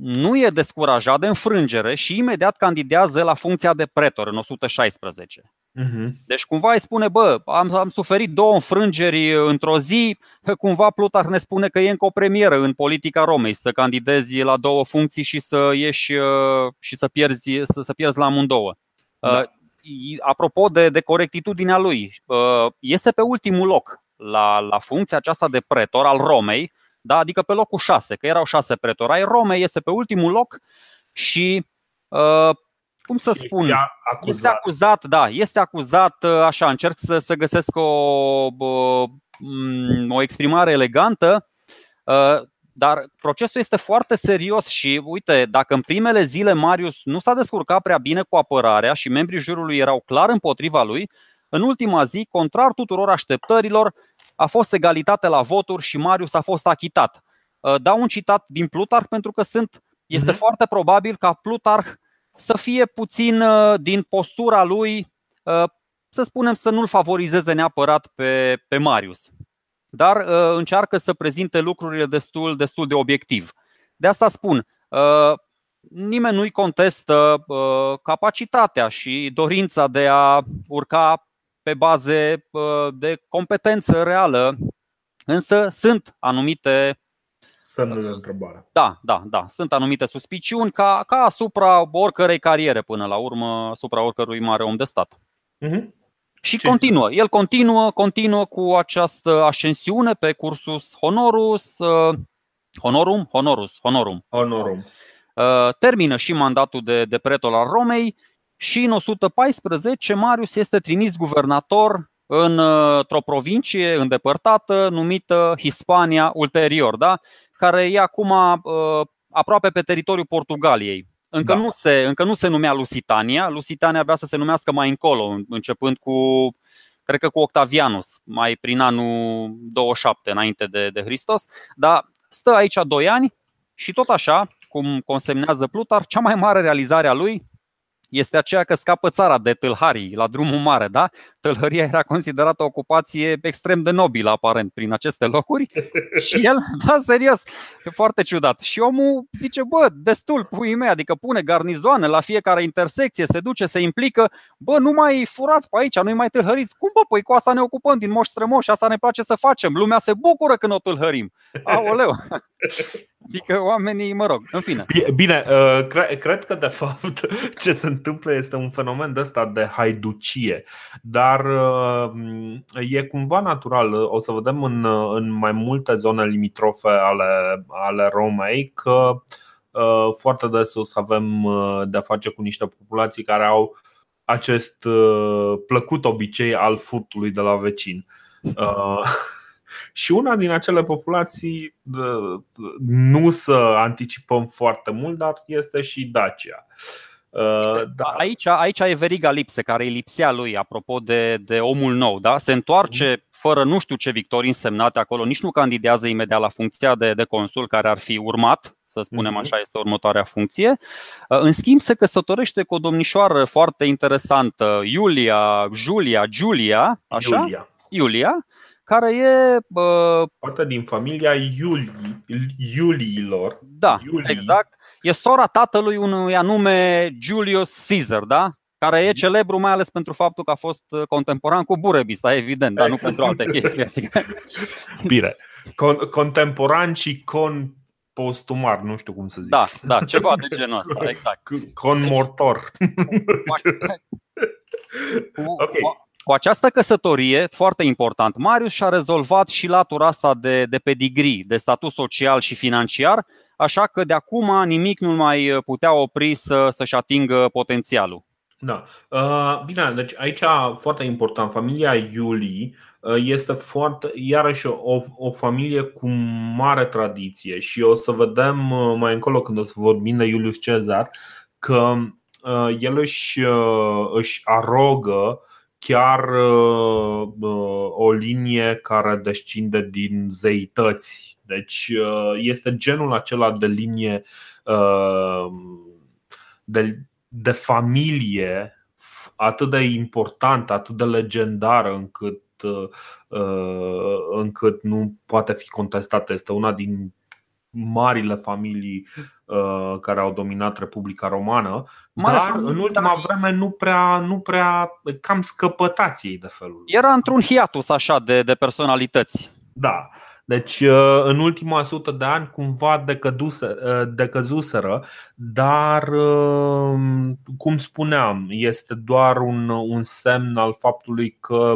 nu e descurajat de înfrângere și imediat candidează la funcția de pretor în 116. Uh-huh. Deci cumva îi spune, bă, am, am suferit două înfrângeri într-o zi, cumva Plutarh ne spune că e încă o premieră în politica Romei, să candidezi la două funcții și să ieși uh, și să pierzi, să, să pierzi la amândouă. Da. Uh, apropo de, de corectitudinea lui, uh, iese pe ultimul loc la, la funcția aceasta de pretor al Romei, da? adică pe locul 6, că erau 6 pretori ai Romei, iese pe ultimul loc și cum să spun, este acuzat. este acuzat, da, este acuzat, așa, încerc să, să găsesc o, o exprimare elegantă, dar procesul este foarte serios și uite, dacă în primele zile Marius nu s-a descurcat prea bine cu apărarea și membrii jurului erau clar împotriva lui, în ultima zi, contrar tuturor așteptărilor, a fost egalitate la voturi și Marius a fost achitat. Dau un citat din Plutarh pentru că sunt, este mm-hmm. foarte probabil ca Plutarh să fie puțin uh, din postura lui, uh, să spunem, să nu-l favorizeze neapărat pe, pe Marius. Dar uh, încearcă să prezinte lucrurile destul, destul de obiectiv. De asta spun, nimeni nu-i contestă capacitatea și dorința de a urca pe baze de competență reală, însă sunt anumite semnul de întrebare. Da, da, da. Sunt anumite suspiciuni ca, ca asupra oricărei cariere până la urmă, asupra oricărui mare om de stat. Uh-huh. Și Ce? continuă. El continuă, continuă cu această ascensiune pe cursus honorus, uh, honorum, honorus, honorum. Honorum. Uh, termină și mandatul de, de pretor al Romei și în 114 Marius este trimis guvernator într-o provincie îndepărtată numită Hispania ulterior. Da? care e acum uh, aproape pe teritoriul Portugaliei. Încă, da. nu se, încă nu se numea Lusitania, Lusitania avea să se numească mai încolo, începând cu, cred că cu Octavianus, mai prin anul 27 înainte de, de Hristos, dar stă aici 2 ani și tot așa, cum consemnează Plutar, cea mai mare realizare a lui este aceea că scapă țara de tâlharii la drumul mare, da? Tâlhăria era considerată o ocupație extrem de nobilă, aparent, prin aceste locuri. Și el, da, serios, e foarte ciudat. Și omul zice, bă, destul, puii mei, adică pune garnizoane la fiecare intersecție, se duce, se implică, bă, nu mai furați pe aici, nu mai tâlhăriți. Cum, bă, păi cu asta ne ocupăm din moș strămoși, asta ne place să facem. Lumea se bucură când o tâlhărim. Aoleu! Adică oamenii, mă rog, în fine. Bine, uh, cre- cred că de fapt ce se întâmplă este un fenomen de ăsta de haiducie, dar uh, e cumva natural. O să vedem în, în mai multe zone limitrofe ale, ale Romei că uh, foarte des o să avem de-a face cu niște populații care au acest plăcut obicei al furtului de la vecin. Și una din acele populații, nu să anticipăm foarte mult, dar este și Dacia. Uh, da. Aici, aici e veriga lipse, care îi lipsea lui, apropo de, de omul nou. Da? Se întoarce mhm. fără nu știu ce victorii însemnate acolo, nici nu candidează imediat la funcția de, de consul care ar fi urmat, să spunem mhm. așa, este următoarea funcție. Uh, în schimb, se căsătorește cu o domnișoară foarte interesantă, Iulia, Julia, Julia, așa? Iulia. Iulia care e. Uh, Poate din familia Iulii, Iuliilor. Da, Iulii. exact. E sora tatălui unui anume Julius Caesar, da? care e celebru mai ales pentru faptul că a fost contemporan cu Burebis, da, evident, dar nu pentru alte chestii. Bine. Con- contemporan și con postumar, nu știu cum să zic. Da, da, ceva de genul ăsta, exact. Conmortor. Deci, okay. Cu această căsătorie, foarte important, Marius și-a rezolvat și latura asta de, de pedigree, de statut social și financiar, așa că de acum nimic nu mai putea opri să, să-și atingă potențialul. Da. Uh, bine, deci aici foarte important, familia Iulii uh, este foarte, iarăși o, o familie cu mare tradiție și o să vedem uh, mai încolo când o să vorbim de Iulius Cezar că el își, își arogă chiar uh, uh, o linie care descinde din zeități. Deci uh, este genul acela de linie de, de familie atât de importantă, atât de legendară încât încât nu poate fi contestată. Este una din marile familii uh, care au dominat Republica Romană, Mare dar în ultima vreme nu prea, nu prea cam scăpătați ei de felul. Era într-un hiatus așa de, de personalități. Da. Deci, uh, în ultima sută de ani, cumva decăduse, uh, decăzuseră, dar, uh, cum spuneam, este doar un, un semn al faptului că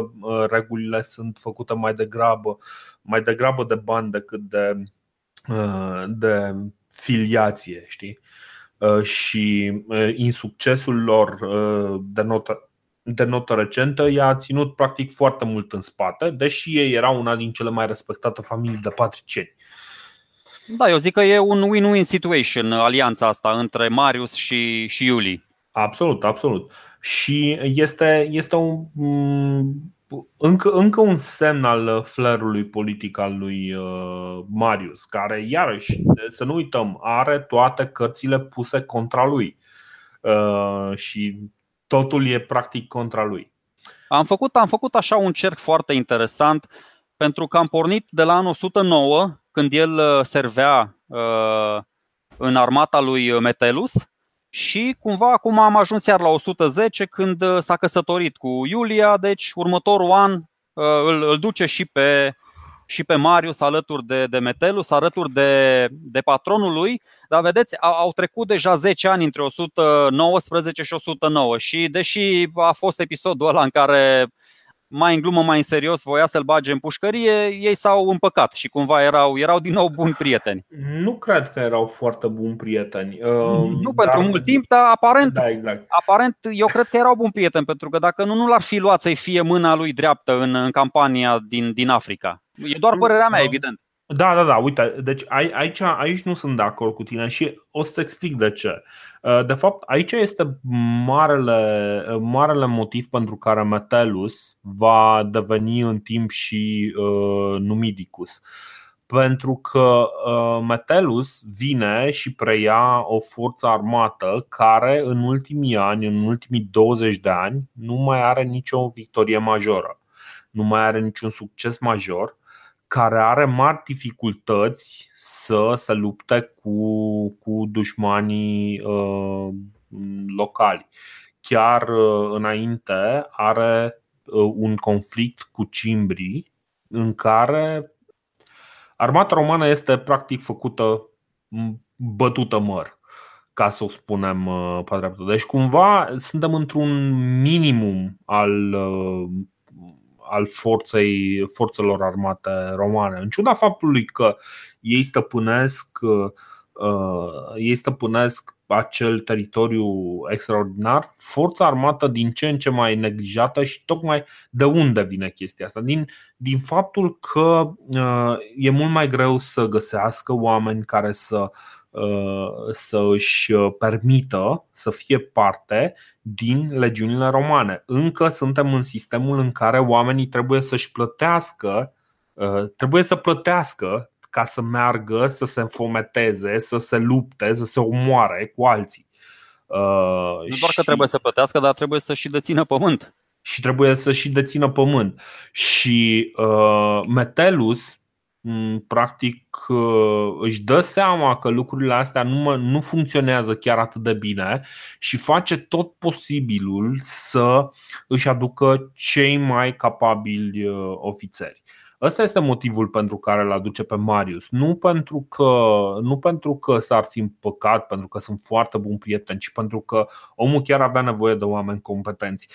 regulile sunt făcute mai degrabă, mai degrabă de bani decât de, de filiație, știi? Și insuccesul lor denotă de notă recentă i-a ținut practic foarte mult în spate, deși ei erau una din cele mai respectate familii de patricieni. Da, eu zic că e un win-win situation alianța asta între Marius și, și Iuli. Absolut, absolut. Și este, este un, mm, încă, încă un semn al flerului politic al lui uh, Marius, care, iarăși, să nu uităm, are toate cărțile puse contra lui. Uh, și totul e practic contra lui. Am făcut, am făcut așa un cerc foarte interesant pentru că am pornit de la anul 109 când el uh, servea uh, în armata lui Metelus și cumva acum am ajuns iar la 110 când uh, s-a căsătorit cu Iulia, deci următorul an uh, îl, îl duce și pe și pe Marius alături de, de Metelus, alături de, de patronul lui, dar vedeți, au, au trecut deja 10 ani între 119 și 109 și deși a fost episodul ăla în care mai în glumă, mai în serios, voia să-l bage în pușcărie, ei s-au împăcat și cumva erau, erau din nou buni prieteni. Nu cred că erau foarte buni prieteni. Nu dar... pentru mult timp, dar aparent, da, exact. aparent eu cred că erau buni prieteni, pentru că dacă nu, nu l-ar fi luat să-i fie mâna lui dreaptă în, în campania din, din Africa. E doar părerea mea, evident. Da, da, da, uite, deci aici, aici nu sunt de acord cu tine și o să-ți explic de ce. Uh, de fapt, aici este marele, marele motiv pentru care Metellus va deveni în timp și uh, Numidicus. Pentru că uh, Metellus vine și preia o forță armată care în ultimii ani, în ultimii 20 de ani, nu mai are nicio victorie majoră, nu mai are niciun succes major care are mari dificultăți să se lupte cu, cu dușmanii uh, locali. Chiar uh, înainte are uh, un conflict cu cimbrii în care armata romană este practic făcută bătută măr, ca să o spunem uh, pe dreaptă. Deci cumva suntem într-un minimum al uh, al forței, forțelor armate romane. În ciuda faptului că ei stăpânesc, uh, ei stăpânesc acel teritoriu extraordinar, forța armată din ce în ce mai neglijată și tocmai de unde vine chestia asta? Din, din faptul că uh, e mult mai greu să găsească oameni care să Uh, să își uh, permită să fie parte din legiunile romane. Încă suntem în sistemul în care oamenii trebuie să-și plătească, uh, trebuie să plătească ca să meargă, să se înfometeze, să se lupte, să se omoare cu alții. Nu doar că trebuie să plătească, dar trebuie să și dețină pământ. Și trebuie să și dețină pământ. Și uh, Metelus, Mm, practic uh, își dă seama că lucrurile astea nu, nu funcționează chiar atât de bine și face tot posibilul să își aducă cei mai capabili uh, ofițeri. Ăsta este motivul pentru care îl aduce pe Marius. Nu pentru că, nu pentru că s-ar fi împăcat, pentru că sunt foarte buni prieteni, ci pentru că omul chiar avea nevoie de oameni competenți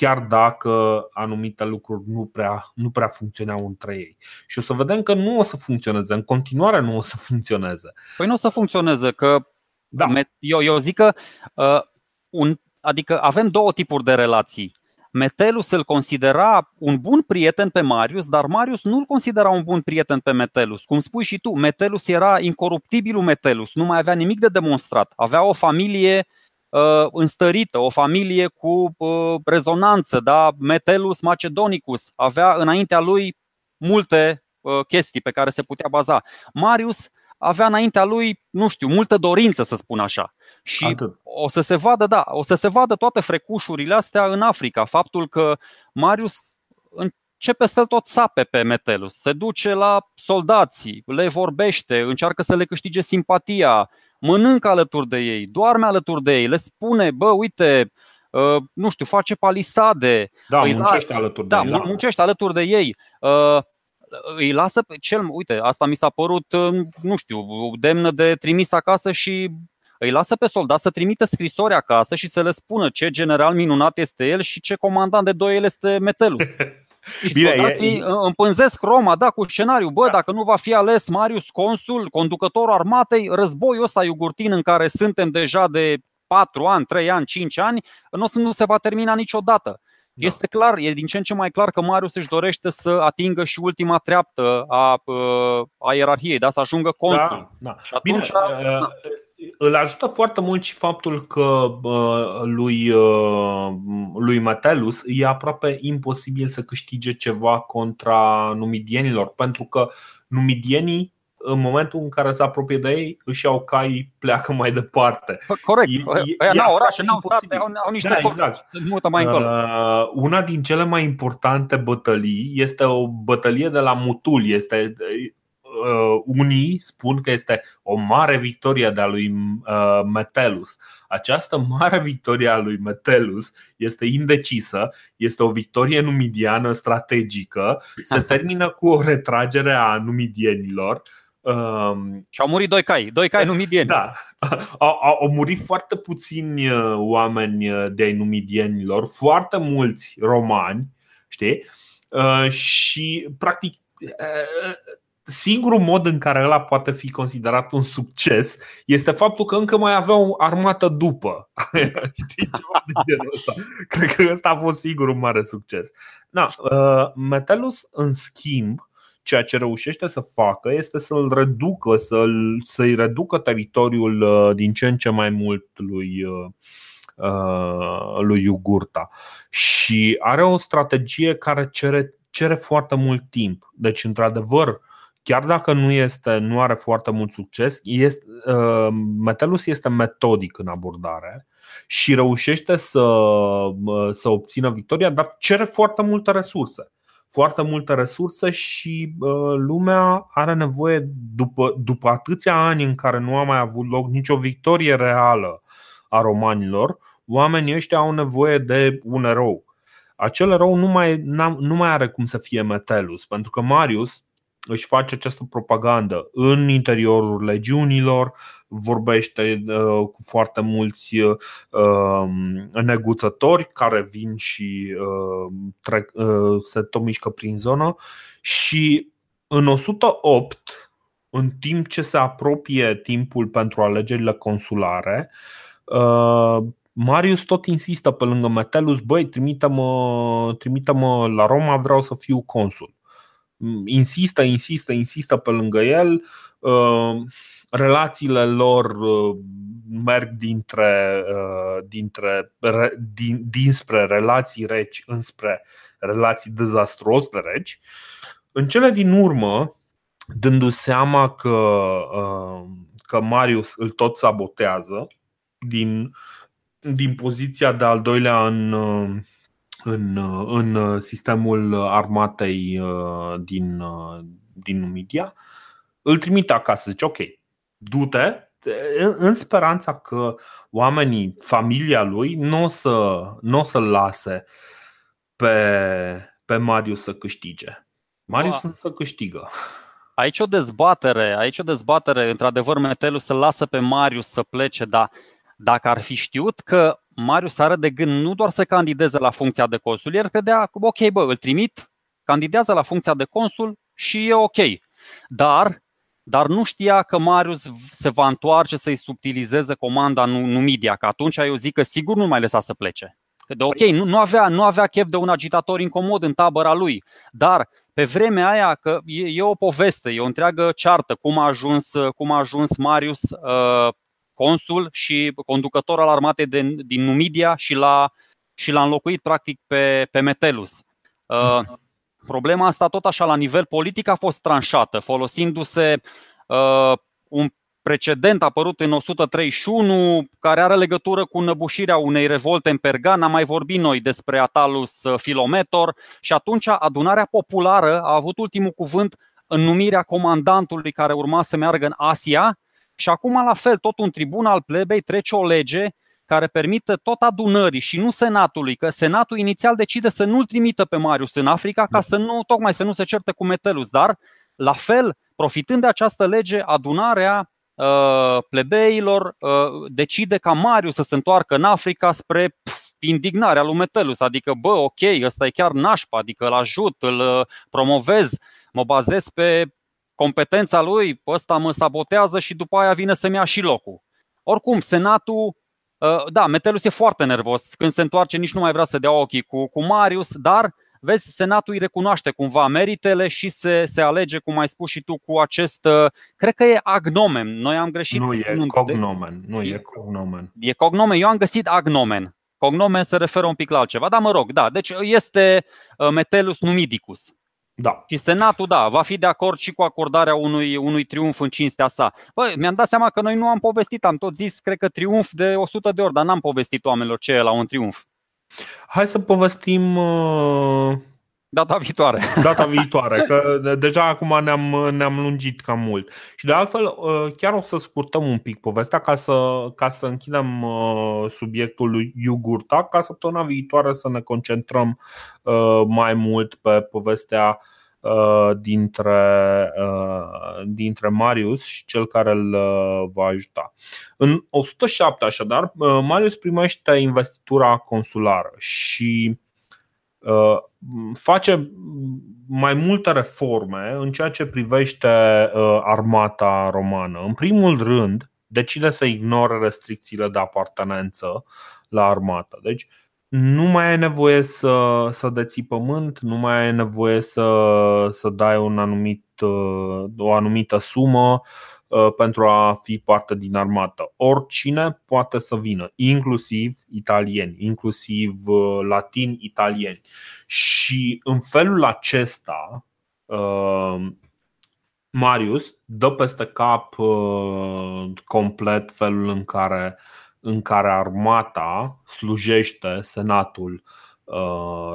chiar dacă anumite lucruri nu prea, nu prea funcționeau între ei. Și o să vedem că nu o să funcționeze, în continuare nu o să funcționeze. Păi nu o să funcționeze, că da. eu, eu zic că uh, un, adică avem două tipuri de relații. Metelus îl considera un bun prieten pe Marius, dar Marius nu îl considera un bun prieten pe Metelus. Cum spui și tu, Metelus era incoruptibilul Metelus, nu mai avea nimic de demonstrat. Avea o familie uh, uh, înstărită, o familie cu uh, rezonanță, da? Metellus Macedonicus avea înaintea lui multe uh, chestii pe care se putea baza. Marius avea înaintea lui, nu știu, multă dorință să spun așa. Și Atât. o să se vadă, da, o să se vadă toate frecușurile astea în Africa. Faptul că Marius începe să-l tot sape pe Metelus. Se duce la soldații, le vorbește, încearcă să le câștige simpatia, mănâncă alături de ei, doarme alături de ei, le spune, bă, uite, uh, nu știu, face palisade. Da, muncește alături da, de ei. Da, muncește alături de ei. Uh, îi lasă pe cel, uite, asta mi s-a părut, uh, nu știu, demnă de trimis acasă și îi lasă pe soldat să trimită scrisori acasă și să le spună ce general minunat este el și ce comandant de doi el este Metelus. Și Bine, soldații e, împânzesc Roma, da, cu scenariu. Bă, da. dacă nu va fi ales Marius Consul, conducătorul armatei, războiul ăsta iugurtin în care suntem deja de 4 ani, 3 ani, 5 ani, nu, nu se va termina niciodată. Da. Este clar, e din ce în ce mai clar că Marius își dorește să atingă și ultima treaptă a, a ierarhiei, da? să ajungă consul. Da, da. Și atunci, Bine, da. îl ajută foarte mult și faptul că lui, lui Metellus e aproape imposibil să câștige ceva contra numidienilor, pentru că numidienii în momentul în care se apropie de ei, își iau cai, pleacă mai departe. Corect. E, n-au orașe, n-au sate, au, au niște da, exact. mută mai încolo. Uh, una din cele mai importante bătălii este o bătălie de la Mutul. Este uh, unii spun că este o mare victorie de a lui uh, Metellus. Această mare victorie a lui Metellus este indecisă, este o victorie numidiană strategică, se termină cu o retragere a numidienilor Um, și au murit doi cai, doi cai numidieni. Da, au, au, au murit foarte puțini uh, oameni uh, de ai numidienilor, foarte mulți romani, știi? Uh, și, practic, uh, singurul mod în care ăla poate fi considerat un succes este faptul că încă mai avea o armată după. Știi ceva de genul ăsta? Cred că ăsta a fost singurul mare succes. Na, uh, Metellus, în schimb, ceea ce reușește să facă este să-l reducă, să-l, să-i reducă teritoriul uh, din ce în ce mai mult lui, uh, uh, lui Iugurta. Și are o strategie care cere, cere foarte mult timp. Deci, într-adevăr, chiar dacă nu, este, nu are foarte mult succes, este, uh, Metelus este metodic în abordare și reușește să, să obțină victoria, dar cere foarte multe resurse foarte multă resursă și uh, lumea are nevoie, după, după atâția ani în care nu a mai avut loc nicio victorie reală a romanilor, oamenii ăștia au nevoie de un erou. Acel erou nu mai, nu mai are cum să fie Metelus, pentru că Marius își face această propagandă în interiorul legiunilor, vorbește uh, cu foarte mulți uh, neguțători care vin și uh, trec, se tot mișcă prin zonă și în 108, în timp ce se apropie timpul pentru alegerile consulare, Marius tot insistă pe lângă Metellus, băi, trimite-mă, trimite-mă la Roma, vreau să fiu consul. Insistă, insistă, insistă pe lângă el relațiile lor uh, merg dintre, uh, dintre, din, dinspre relații reci înspre relații dezastruos de reci. În cele din urmă, dându-se seama că, uh, că Marius îl tot sabotează din, din poziția de al doilea în, în, în sistemul armatei din, din Numidia, îl trimite acasă. Zice, ok, du-te în speranța că oamenii, familia lui, nu o să, n-o să lase pe, pe Marius să câștige. Marius o să câștigă. Aici o dezbatere, aici o dezbatere, într-adevăr, Metelu să lasă pe Marius să plece, dar dacă ar fi știut că Marius are de gând nu doar să candideze la funcția de consul, el credea că, ok, bă, îl trimit, candidează la funcția de consul și e ok. Dar dar nu știa că Marius se va întoarce să-i subtilizeze comanda Numidia, că atunci eu zic că sigur nu mai lăsa să plece. De ok, nu, nu, avea, nu avea chef de un agitator incomod în tabăra lui, dar pe vremea aia că e, e o poveste, e o întreagă ceartă cum a ajuns, cum a ajuns Marius uh, consul și conducător al armatei de, din Numidia și l-a, și l-a înlocuit practic pe, pe Metelus. Uh, Problema asta tot așa la nivel politic a fost tranșată, folosindu-se uh, un precedent apărut în 131, care are legătură cu năbușirea unei revolte în Pergan. Am mai vorbit noi despre Atalus Filometor și atunci adunarea populară a avut ultimul cuvânt în numirea comandantului care urma să meargă în Asia și acum la fel tot un tribun al plebei trece o lege care permită tot adunării și nu senatului, că senatul inițial decide să nu-l trimită pe Marius în Africa ca să nu, tocmai să nu se certe cu Metelus, dar la fel, profitând de această lege, adunarea uh, plebeilor uh, decide ca Marius să se întoarcă în Africa spre pf, indignarea lui Metelus, adică bă, ok, ăsta e chiar nașpa, adică îl ajut, îl uh, promovez, mă bazez pe competența lui, ăsta mă sabotează și după aia vine să-mi ia și locul. Oricum, Senatul Uh, da, Metelus e foarte nervos. Când se întoarce, nici nu mai vrea să dea ochii cu, cu Marius, dar vezi, Senatul îi recunoaște cumva meritele și se, se alege, cum ai spus și tu, cu acest. Uh, cred că e agnomen. Noi am greșit. Nu e cognomen. Nu e cognomen. E cognomen. Eu am găsit agnomen. Cognomen se referă un pic la altceva, dar mă rog, da. Deci este uh, Metellus numidicus. Da. Și Senatul, da, va fi de acord și cu acordarea unui, unui triumf în cinstea sa. Băi, mi-am dat seama că noi nu am povestit, am tot zis, cred că triumf de 100 de ori, dar n-am povestit oamenilor ce e la un triumf. Hai să povestim uh... Data viitoare. Data viitoare, că deja acum ne-am, ne-am lungit cam mult. Și de altfel, uh, chiar o să scurtăm un pic povestea ca să, ca să închidem uh, subiectul lui Iugurta, ca săptămâna viitoare să ne concentrăm uh, mai mult pe povestea dintre, dintre Marius și cel care îl va ajuta. În 107, așadar, Marius primește investitura consulară și face mai multe reforme în ceea ce privește uh, armata romană. În primul rând, decide să ignore restricțiile de apartenență la armată. Deci, nu mai ai nevoie să, să deții pământ, nu mai ai nevoie să, să dai un anumit, uh, o anumită sumă Uh, pentru a fi parte din armată. Oricine poate să vină, inclusiv italieni, inclusiv uh, latini italieni. Și în felul acesta, uh, Marius dă peste cap complet felul în care, în care armata slujește senatul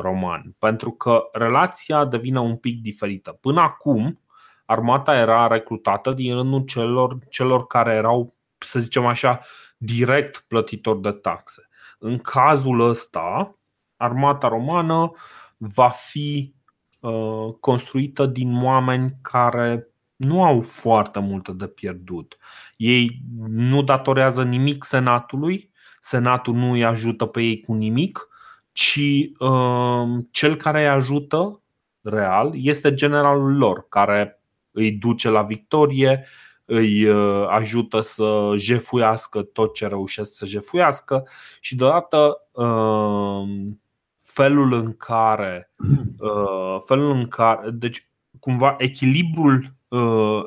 roman. Pentru că relația devine un pic diferită. Până acum, armata era recrutată din rândul celor, celor care erau, să zicem așa, direct plătitori de taxe. În cazul ăsta, armata romană va fi uh, construită din oameni care nu au foarte multe de pierdut. Ei nu datorează nimic senatului, senatul nu îi ajută pe ei cu nimic, ci uh, cel care îi ajută real este generalul lor, care îi duce la victorie, îi uh, ajută să jefuiască tot ce reușesc să jefuiască și deodată uh, felul în care uh, felul în care deci cumva echilibrul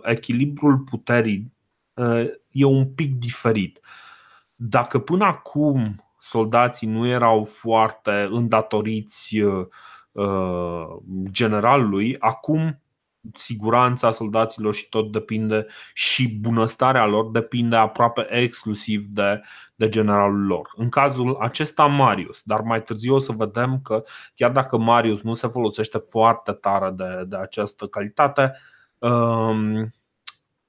echilibrul puterii e un pic diferit. Dacă până acum soldații nu erau foarte îndatoriți generalului, acum siguranța soldaților și tot depinde și bunăstarea lor depinde aproape exclusiv de, de generalul lor. În cazul acesta Marius, dar mai târziu o să vedem că chiar dacă Marius nu se folosește foarte tare de, de această calitate, um,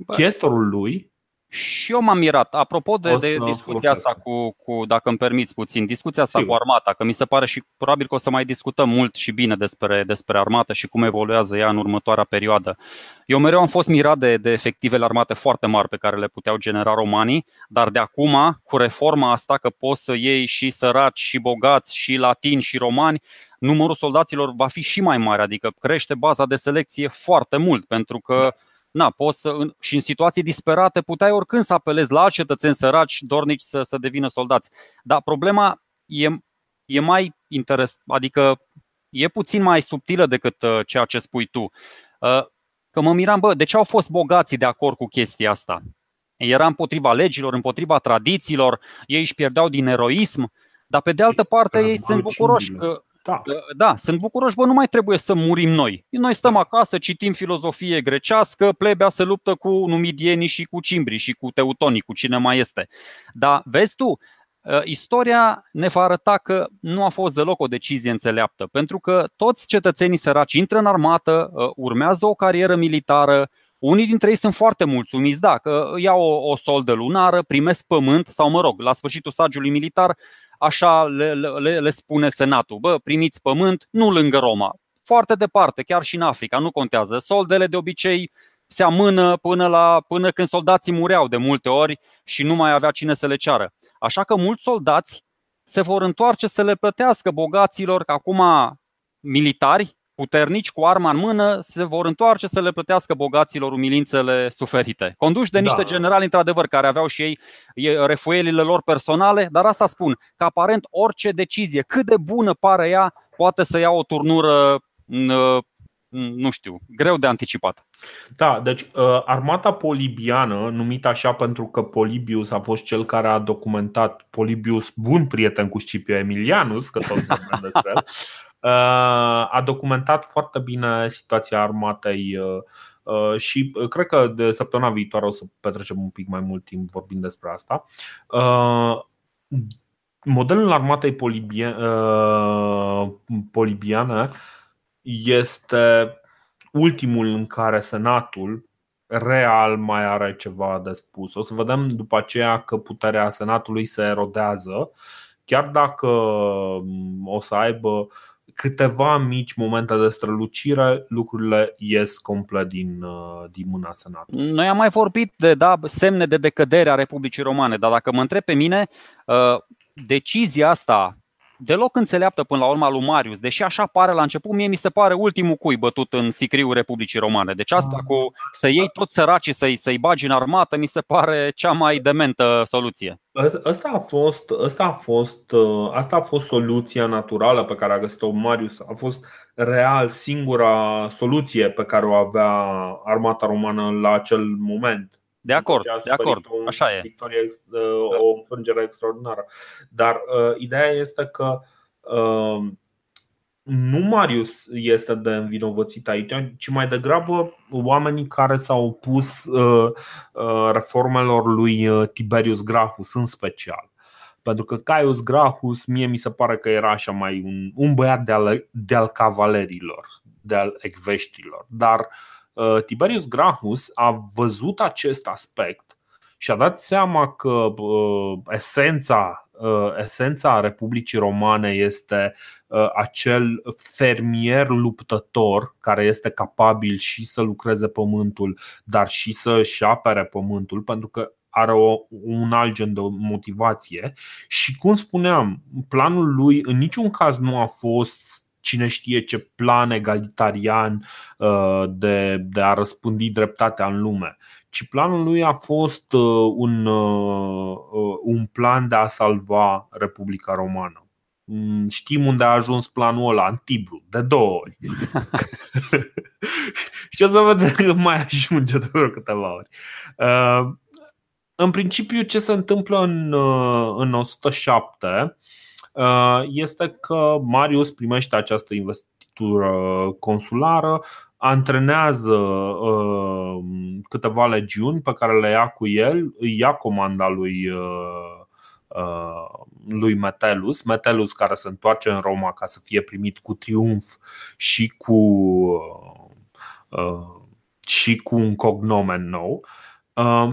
chestorul lui și eu m-am mirat. Apropo de, de discuția asta cu, cu, dacă îmi permiți puțin, discuția asta Sigur. cu armata, că mi se pare și probabil că o să mai discutăm mult și bine despre, despre armată și cum evoluează ea în următoarea perioadă. Eu mereu am fost mirat de, de efectivele armate foarte mari pe care le puteau genera romanii, dar de acum, cu reforma asta, că poți să iei și săraci, și bogați, și latini, și romani, numărul soldaților va fi și mai mare, adică crește baza de selecție foarte mult, pentru că da na, poți să, în, și în situații disperate puteai oricând să apelezi la alți cetățeni săraci dornici să, să devină soldați. Dar problema e, e mai interes, adică e puțin mai subtilă decât uh, ceea ce spui tu. Uh, că mă miram, bă, de ce au fost bogații de acord cu chestia asta? Era împotriva legilor, împotriva tradițiilor, ei își pierdeau din eroism, dar pe de altă parte ei sunt bucuroși că Da. da, sunt bucuroși, bă, nu mai trebuie să murim noi. Noi stăm acasă, citim filozofie grecească, plebea se luptă cu numidienii și cu cimbrii și cu teutonii, cu cine mai este. Dar vezi tu, ă, istoria ne va arăta că nu a fost deloc o decizie înțeleaptă, pentru că toți cetățenii săraci intră în armată, ă, urmează o carieră militară, unii dintre ei sunt foarte mulțumiți, da, că iau o, o soldă lunară, primesc pământ sau, mă rog, la sfârșitul sagiului militar, așa le, le, le spune Senatul, bă, primiți pământ, nu lângă Roma, foarte departe, chiar și în Africa, nu contează. Soldele de obicei se amână până, la, până când soldații mureau de multe ori și nu mai avea cine să le ceară. Așa că mulți soldați se vor întoarce să le plătească bogaților, că acum militari puternici cu arma în mână se vor întoarce să le plătească bogaților umilințele suferite. Conduși de niște da. generali, într-adevăr, care aveau și ei refuielile lor personale, dar asta spun, că aparent orice decizie, cât de bună pare ea, poate să ia o turnură nu știu, greu de anticipat. Da, deci uh, armata polibiană, numită așa pentru că Polibius a fost cel care a documentat Polibius, bun prieten cu Scipio Emilianus, că tot vorbim despre el, Uh, a documentat foarte bine situația armatei uh, uh, și cred că de săptămâna viitoare o să petrecem un pic mai mult timp vorbind despre asta. Modelul armatei polibiane este ultimul în care Senatul real mai are ceva de spus. O să vedem după aceea că puterea Senatului se erodează, chiar dacă um, o să aibă câteva mici momente de strălucire, lucrurile ies complet din, uh, din mâna Senatului. Noi am mai vorbit de da, semne de decădere a Republicii Romane, dar dacă mă întreb pe mine, uh, decizia asta deloc înțeleaptă până la urma lui Marius, deși așa pare la început, mie mi se pare ultimul cui bătut în sicriul Republicii Romane. Deci asta cu să iei toți săracii să-i, să-i bagi în armată mi se pare cea mai dementă soluție. Asta a fost, asta a fost, uh, asta a fost soluția naturală pe care a găsit-o Marius. A fost real singura soluție pe care o avea armata romană la acel moment. De acord, de acord, așa e. Victoria, uh, o înfrângere extraordinară. Dar uh, ideea este că uh, nu Marius este de învinovățit aici, ci mai degrabă oamenii care s-au opus uh, uh, reformelor lui uh, Tiberius Gracchus în special. Pentru că Caius Gracchus mie mi se pare că era așa mai un, un băiat de al, de al cavalerilor, de al ecveștilor. Dar uh, Tiberius Gracchus a văzut acest aspect și a dat seama că uh, esența Uh, esența Republicii Romane este uh, acel fermier luptător care este capabil și să lucreze pământul, dar și să-și apere pământul, pentru că are o, un alt gen de motivație. Și cum spuneam, planul lui în niciun caz nu a fost cine știe ce plan egalitarian uh, de, de a răspândi dreptatea în lume ci planul lui a fost uh, un, uh, uh, un plan de a salva Republica Romană. Mm, știm unde a ajuns planul ăla, în Tibru, de două ori. și o să vedem că mai ajunge de vreo câteva ori. În principiu, ce se întâmplă în, în 107 este că Marius primește această investitură consulară, antrenează uh, câteva legiuni pe care le ia cu el, îi ia comanda lui, uh, uh, lui Metellus, Metellus care se întoarce în Roma ca să fie primit cu triumf și cu, uh, și cu un cognomen nou. Uh,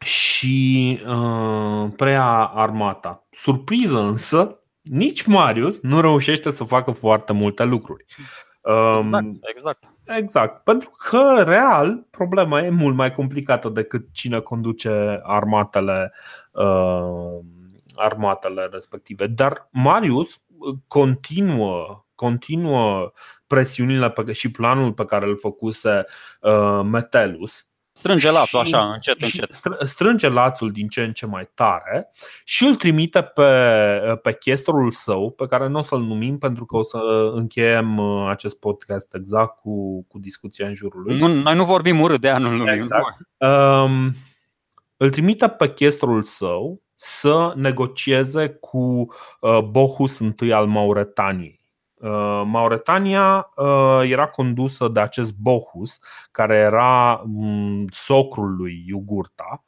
și uh, preia armata. Surpriză însă, nici Marius nu reușește să facă foarte multe lucruri. Exact, exact. Exact, pentru că real problema e mult mai complicată decât cine conduce armatele, uh, armatele respective. Dar Marius continuă, continuă presiunile pe, și planul pe care îl făcuse uh, Metellus Strânge lațul așa, încet, încet. Strânge lațul din ce în ce mai tare și îl trimite pe, pe chestrul său, pe care nu o să-l numim pentru că o să încheiem uh, acest podcast exact cu, cu discuția în jurul lui. Nu, noi nu vorbim urât de anul numim. Exact. Um, îl trimite pe chestrul său să negocieze cu uh, Bohus I al Mauretaniei Mauretania era condusă de acest Bohus, care era mm, socrul lui Iugurta,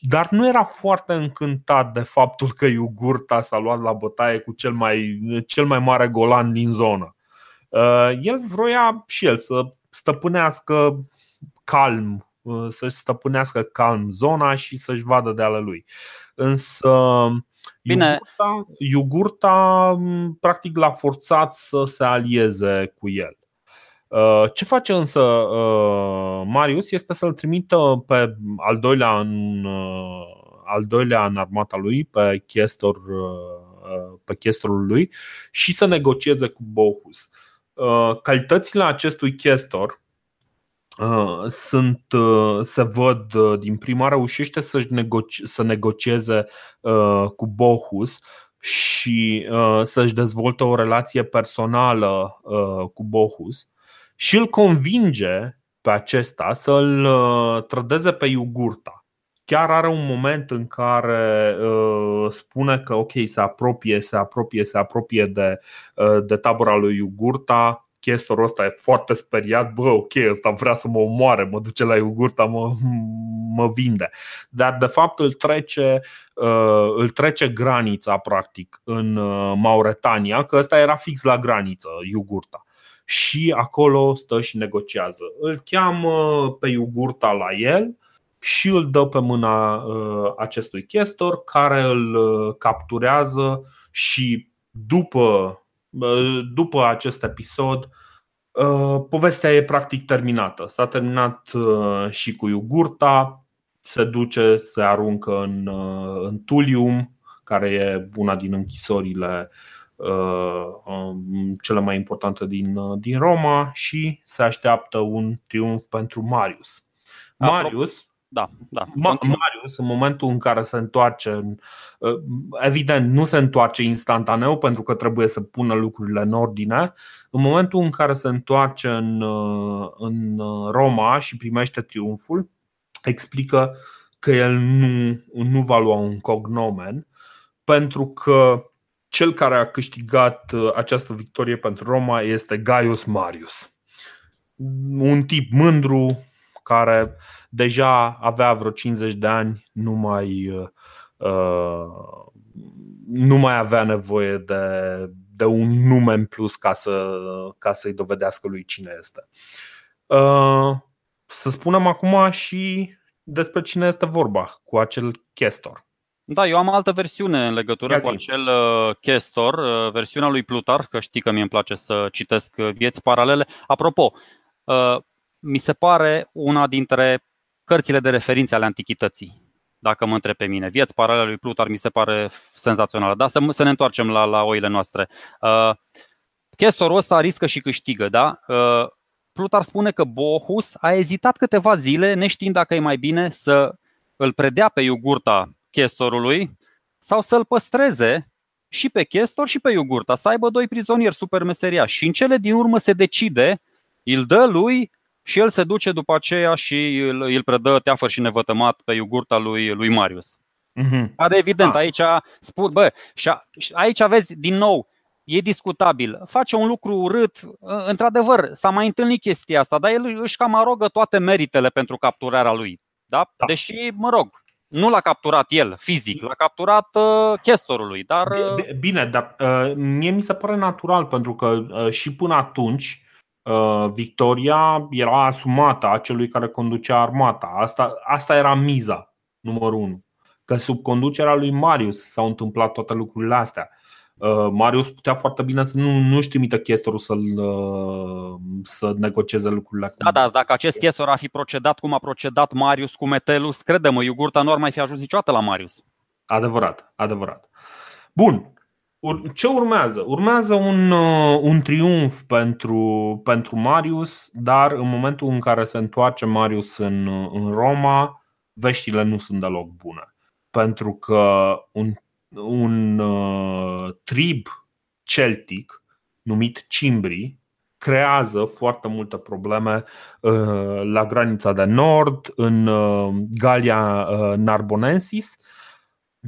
dar nu era foarte încântat de faptul că Iugurta s-a luat la bătaie cu cel mai, cel mai mare golan din zonă. El vroia și el să stăpânească calm, să-și stăpânească calm zona și să-și vadă de ale lui. Însă Bine. Iugurta, Iugurta practic l-a forțat să se alieze cu el. Uh, ce face însă uh, Marius este să-l trimită pe al doilea în, uh, al doilea în armata lui, pe chestor, pe chestorul lui și să negocieze cu Bohus. Calitățile acestui chestor sunt, se văd din prima reușește să, negoci, să negocieze cu Bohus și să-și dezvolte o relație personală cu Bohus și îl convinge pe acesta să-l uh, trădeze pe iugurta. Chiar are un moment în care uh, spune că ok, se apropie, se apropie, se apropie de, uh, de tabăra lui Iugurta, chestorul ăsta e foarte speriat, bă, ok, ăsta vrea să mă omoare, mă duce la iogurta, mă, mă vinde. Dar de fapt îl trece, uh, îl trece granița practic în uh, Mauretania, că ăsta era fix la graniță, iogurta și acolo stă și negociază. Îl cheamă pe iugurta la el și îl dă pe mâna uh, acestui chestor care îl uh, capturează și după, uh, după acest episod povestea e practic terminată. S-a terminat și cu iugurta, se duce, se aruncă în, în Tulium, care e una din închisorile uh, Uh, um, cele mai importante din, uh, din Roma și se așteaptă un triumf pentru Marius. Marius, da, da. Marius, în momentul în care se întoarce, uh, evident, nu se întoarce instantaneu pentru că trebuie să pună lucrurile în ordine. În momentul în care se întoarce în, în Roma și primește triumful, explică că el nu, nu va lua un cognomen pentru că cel care a câștigat uh, această victorie pentru Roma este Gaius Marius. Un tip mândru care deja avea vreo 50 de ani, nu mai, uh, uh, nu mai avea nevoie de, de un nume în plus ca, să, ca să-i dovedească lui cine este. Uh, să spunem acum și despre cine este vorba cu acel chestor. Da, eu am altă versiune în legătură Ia cu acel uh, Chestor, uh, versiunea lui Plutar, că știi că mie îmi place să citesc uh, vieți paralele. Apropo, uh, mi se pare una dintre cărțile de referințe ale antichității, dacă mă întreb pe mine. Vieți paralele lui Plutar mi se pare senzațională. Dar să, să ne întoarcem la, la oile noastre. Uh, Chestorul ăsta riscă și câștigă, da? Uh, Plutar spune că Bohus a ezitat câteva zile, neștiind dacă e mai bine să îl predea pe iugurta chestorului sau să-l păstreze și pe chestor și pe iogurta, să aibă doi prizonieri super meseriași. Și în cele din urmă se decide, îl dă lui și el se duce după aceea și îl, îl predă teafăr și nevătămat pe iogurta lui, lui Marius. Mm-hmm. Dar evident, ah. aici spun, bă, și aici aveți din nou, e discutabil. Face un lucru urât, într-adevăr, s-a mai întâlnit chestia asta, dar el își cam arogă toate meritele pentru capturarea lui. Da? da. Deși, mă rog, nu l-a capturat el fizic, l-a capturat uh, chestorului. Dar... Uh... Bine, dar uh, mie mi se pare natural pentru că uh, și până atunci uh, victoria era asumată a celui care conducea armata. Asta, asta era miza, numărul unu. Că sub conducerea lui Marius s-au întâmplat toate lucrurile astea. Uh, Marius putea foarte bine să nu, nu-și trimită chestorul să uh, să negocieze lucrurile. Da, da, dacă acest chestor ar fi procedat cum a procedat Marius cu Metelus, crede-mă, Iugurta nu ar mai fi ajuns niciodată la Marius. Adevărat, adevărat. Bun, ce urmează? Urmează un, uh, un triumf pentru, pentru Marius, dar în momentul în care se întoarce Marius în, în Roma, veștile nu sunt deloc bune. Pentru că un un uh, trib celtic numit Cimbri creează foarte multe probleme uh, la granița de nord, în uh, Galia uh, Narbonensis.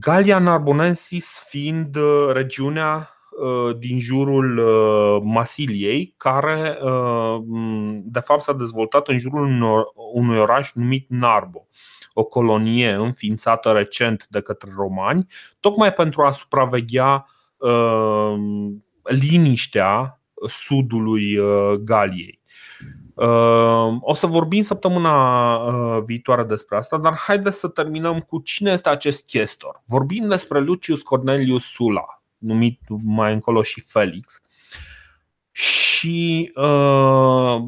Galia Narbonensis fiind uh, regiunea din jurul Masiliei, care de fapt s-a dezvoltat în jurul unui oraș numit Narbo o colonie înființată recent de către romani, tocmai pentru a supraveghea uh, liniștea sudului uh, Galiei. Uh, o să vorbim săptămâna uh, viitoare despre asta, dar haideți să terminăm cu cine este acest chestor. Vorbim despre Lucius Cornelius Sula, numit mai încolo și Felix. Și uh,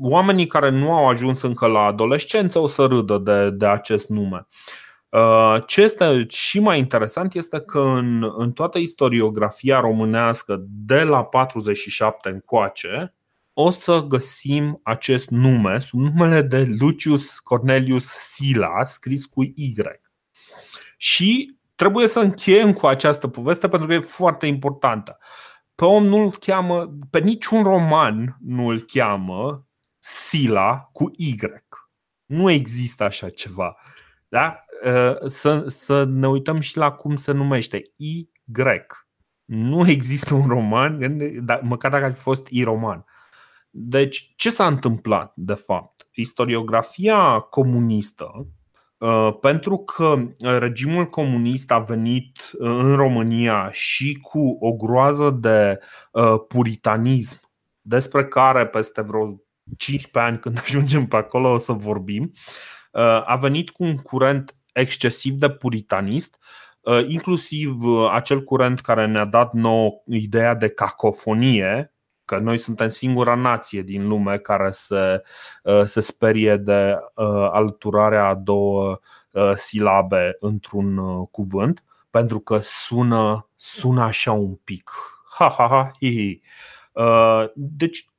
oamenii care nu au ajuns încă la adolescență o să râdă de, de acest nume. Uh, ce este și mai interesant este că în, în toată istoriografia românească de la 47 încoace o să găsim acest nume sub numele de Lucius Cornelius Sila, scris cu Y. Și trebuie să încheiem cu această poveste pentru că e foarte importantă. Pe om nu-l cheamă, pe niciun roman nu îl cheamă Sila cu Y. Nu există așa ceva. Da? Ă, să, să ne uităm și la cum se numește Y. Nu există un roman, măcar dacă ar fi fost I-roman. Deci, ce s-a întâmplat, de fapt? Istoriografia comunistă, ă, pentru că regimul comunist a venit în România și cu o groază de ă, puritanism, despre care peste vreo 15 ani, când ajungem pe acolo, o să vorbim, uh, a venit cu un curent excesiv de puritanist, uh, inclusiv uh, acel curent care ne-a dat nouă ideea de cacofonie, că noi suntem singura nație din lume care se, se sperie de alturarea a două silabe într-un cuvânt, pentru că sună, sună așa un pic. Ha, ha, ha, hi, hi. Deci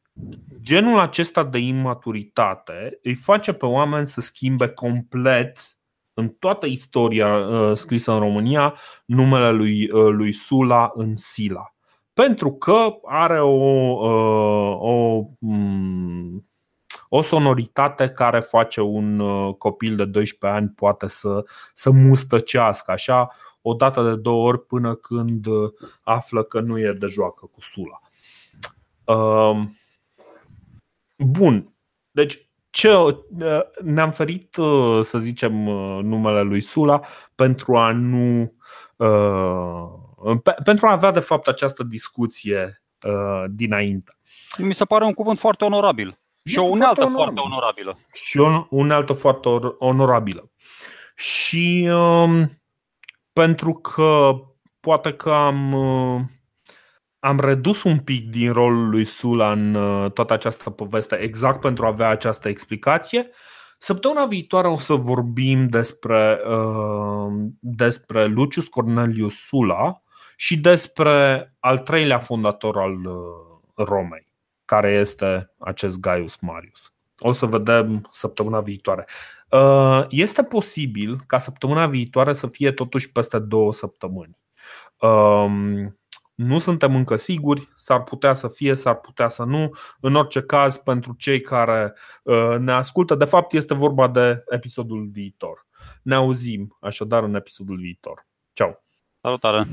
genul acesta de imaturitate îi face pe oameni să schimbe complet în toată istoria uh, scrisă în România numele lui, uh, lui Sula în Sila. Pentru că are o, uh, o, um, o sonoritate care face un uh, copil de 12 ani poate să, să mustăcească așa o dată de două ori până când uh, află că nu e de joacă cu Sula. Uh, Bun. Deci ce, ne-am ferit, să zicem, numele lui Sula pentru a nu. Pentru a avea, de fapt, această discuție dinainte. Mi se pare un cuvânt foarte onorabil. Și o unealtă foarte, foarte onorabilă. Și o unealtă foarte onorabilă. Și um, pentru că poate că am am redus un pic din rolul lui Sula în uh, toată această poveste exact pentru a avea această explicație. Săptămâna viitoare o să vorbim despre, uh, despre Lucius Cornelius Sula și despre al treilea fondator al uh, Romei, care este acest Gaius Marius. O să vedem săptămâna viitoare. Uh, este posibil ca săptămâna viitoare să fie totuși peste două săptămâni. Um, nu suntem încă siguri, s-ar putea să fie, s-ar putea să nu. În orice caz, pentru cei care uh, ne ascultă, de fapt este vorba de episodul viitor. Ne auzim așadar în episodul viitor. Ciao! Salutare!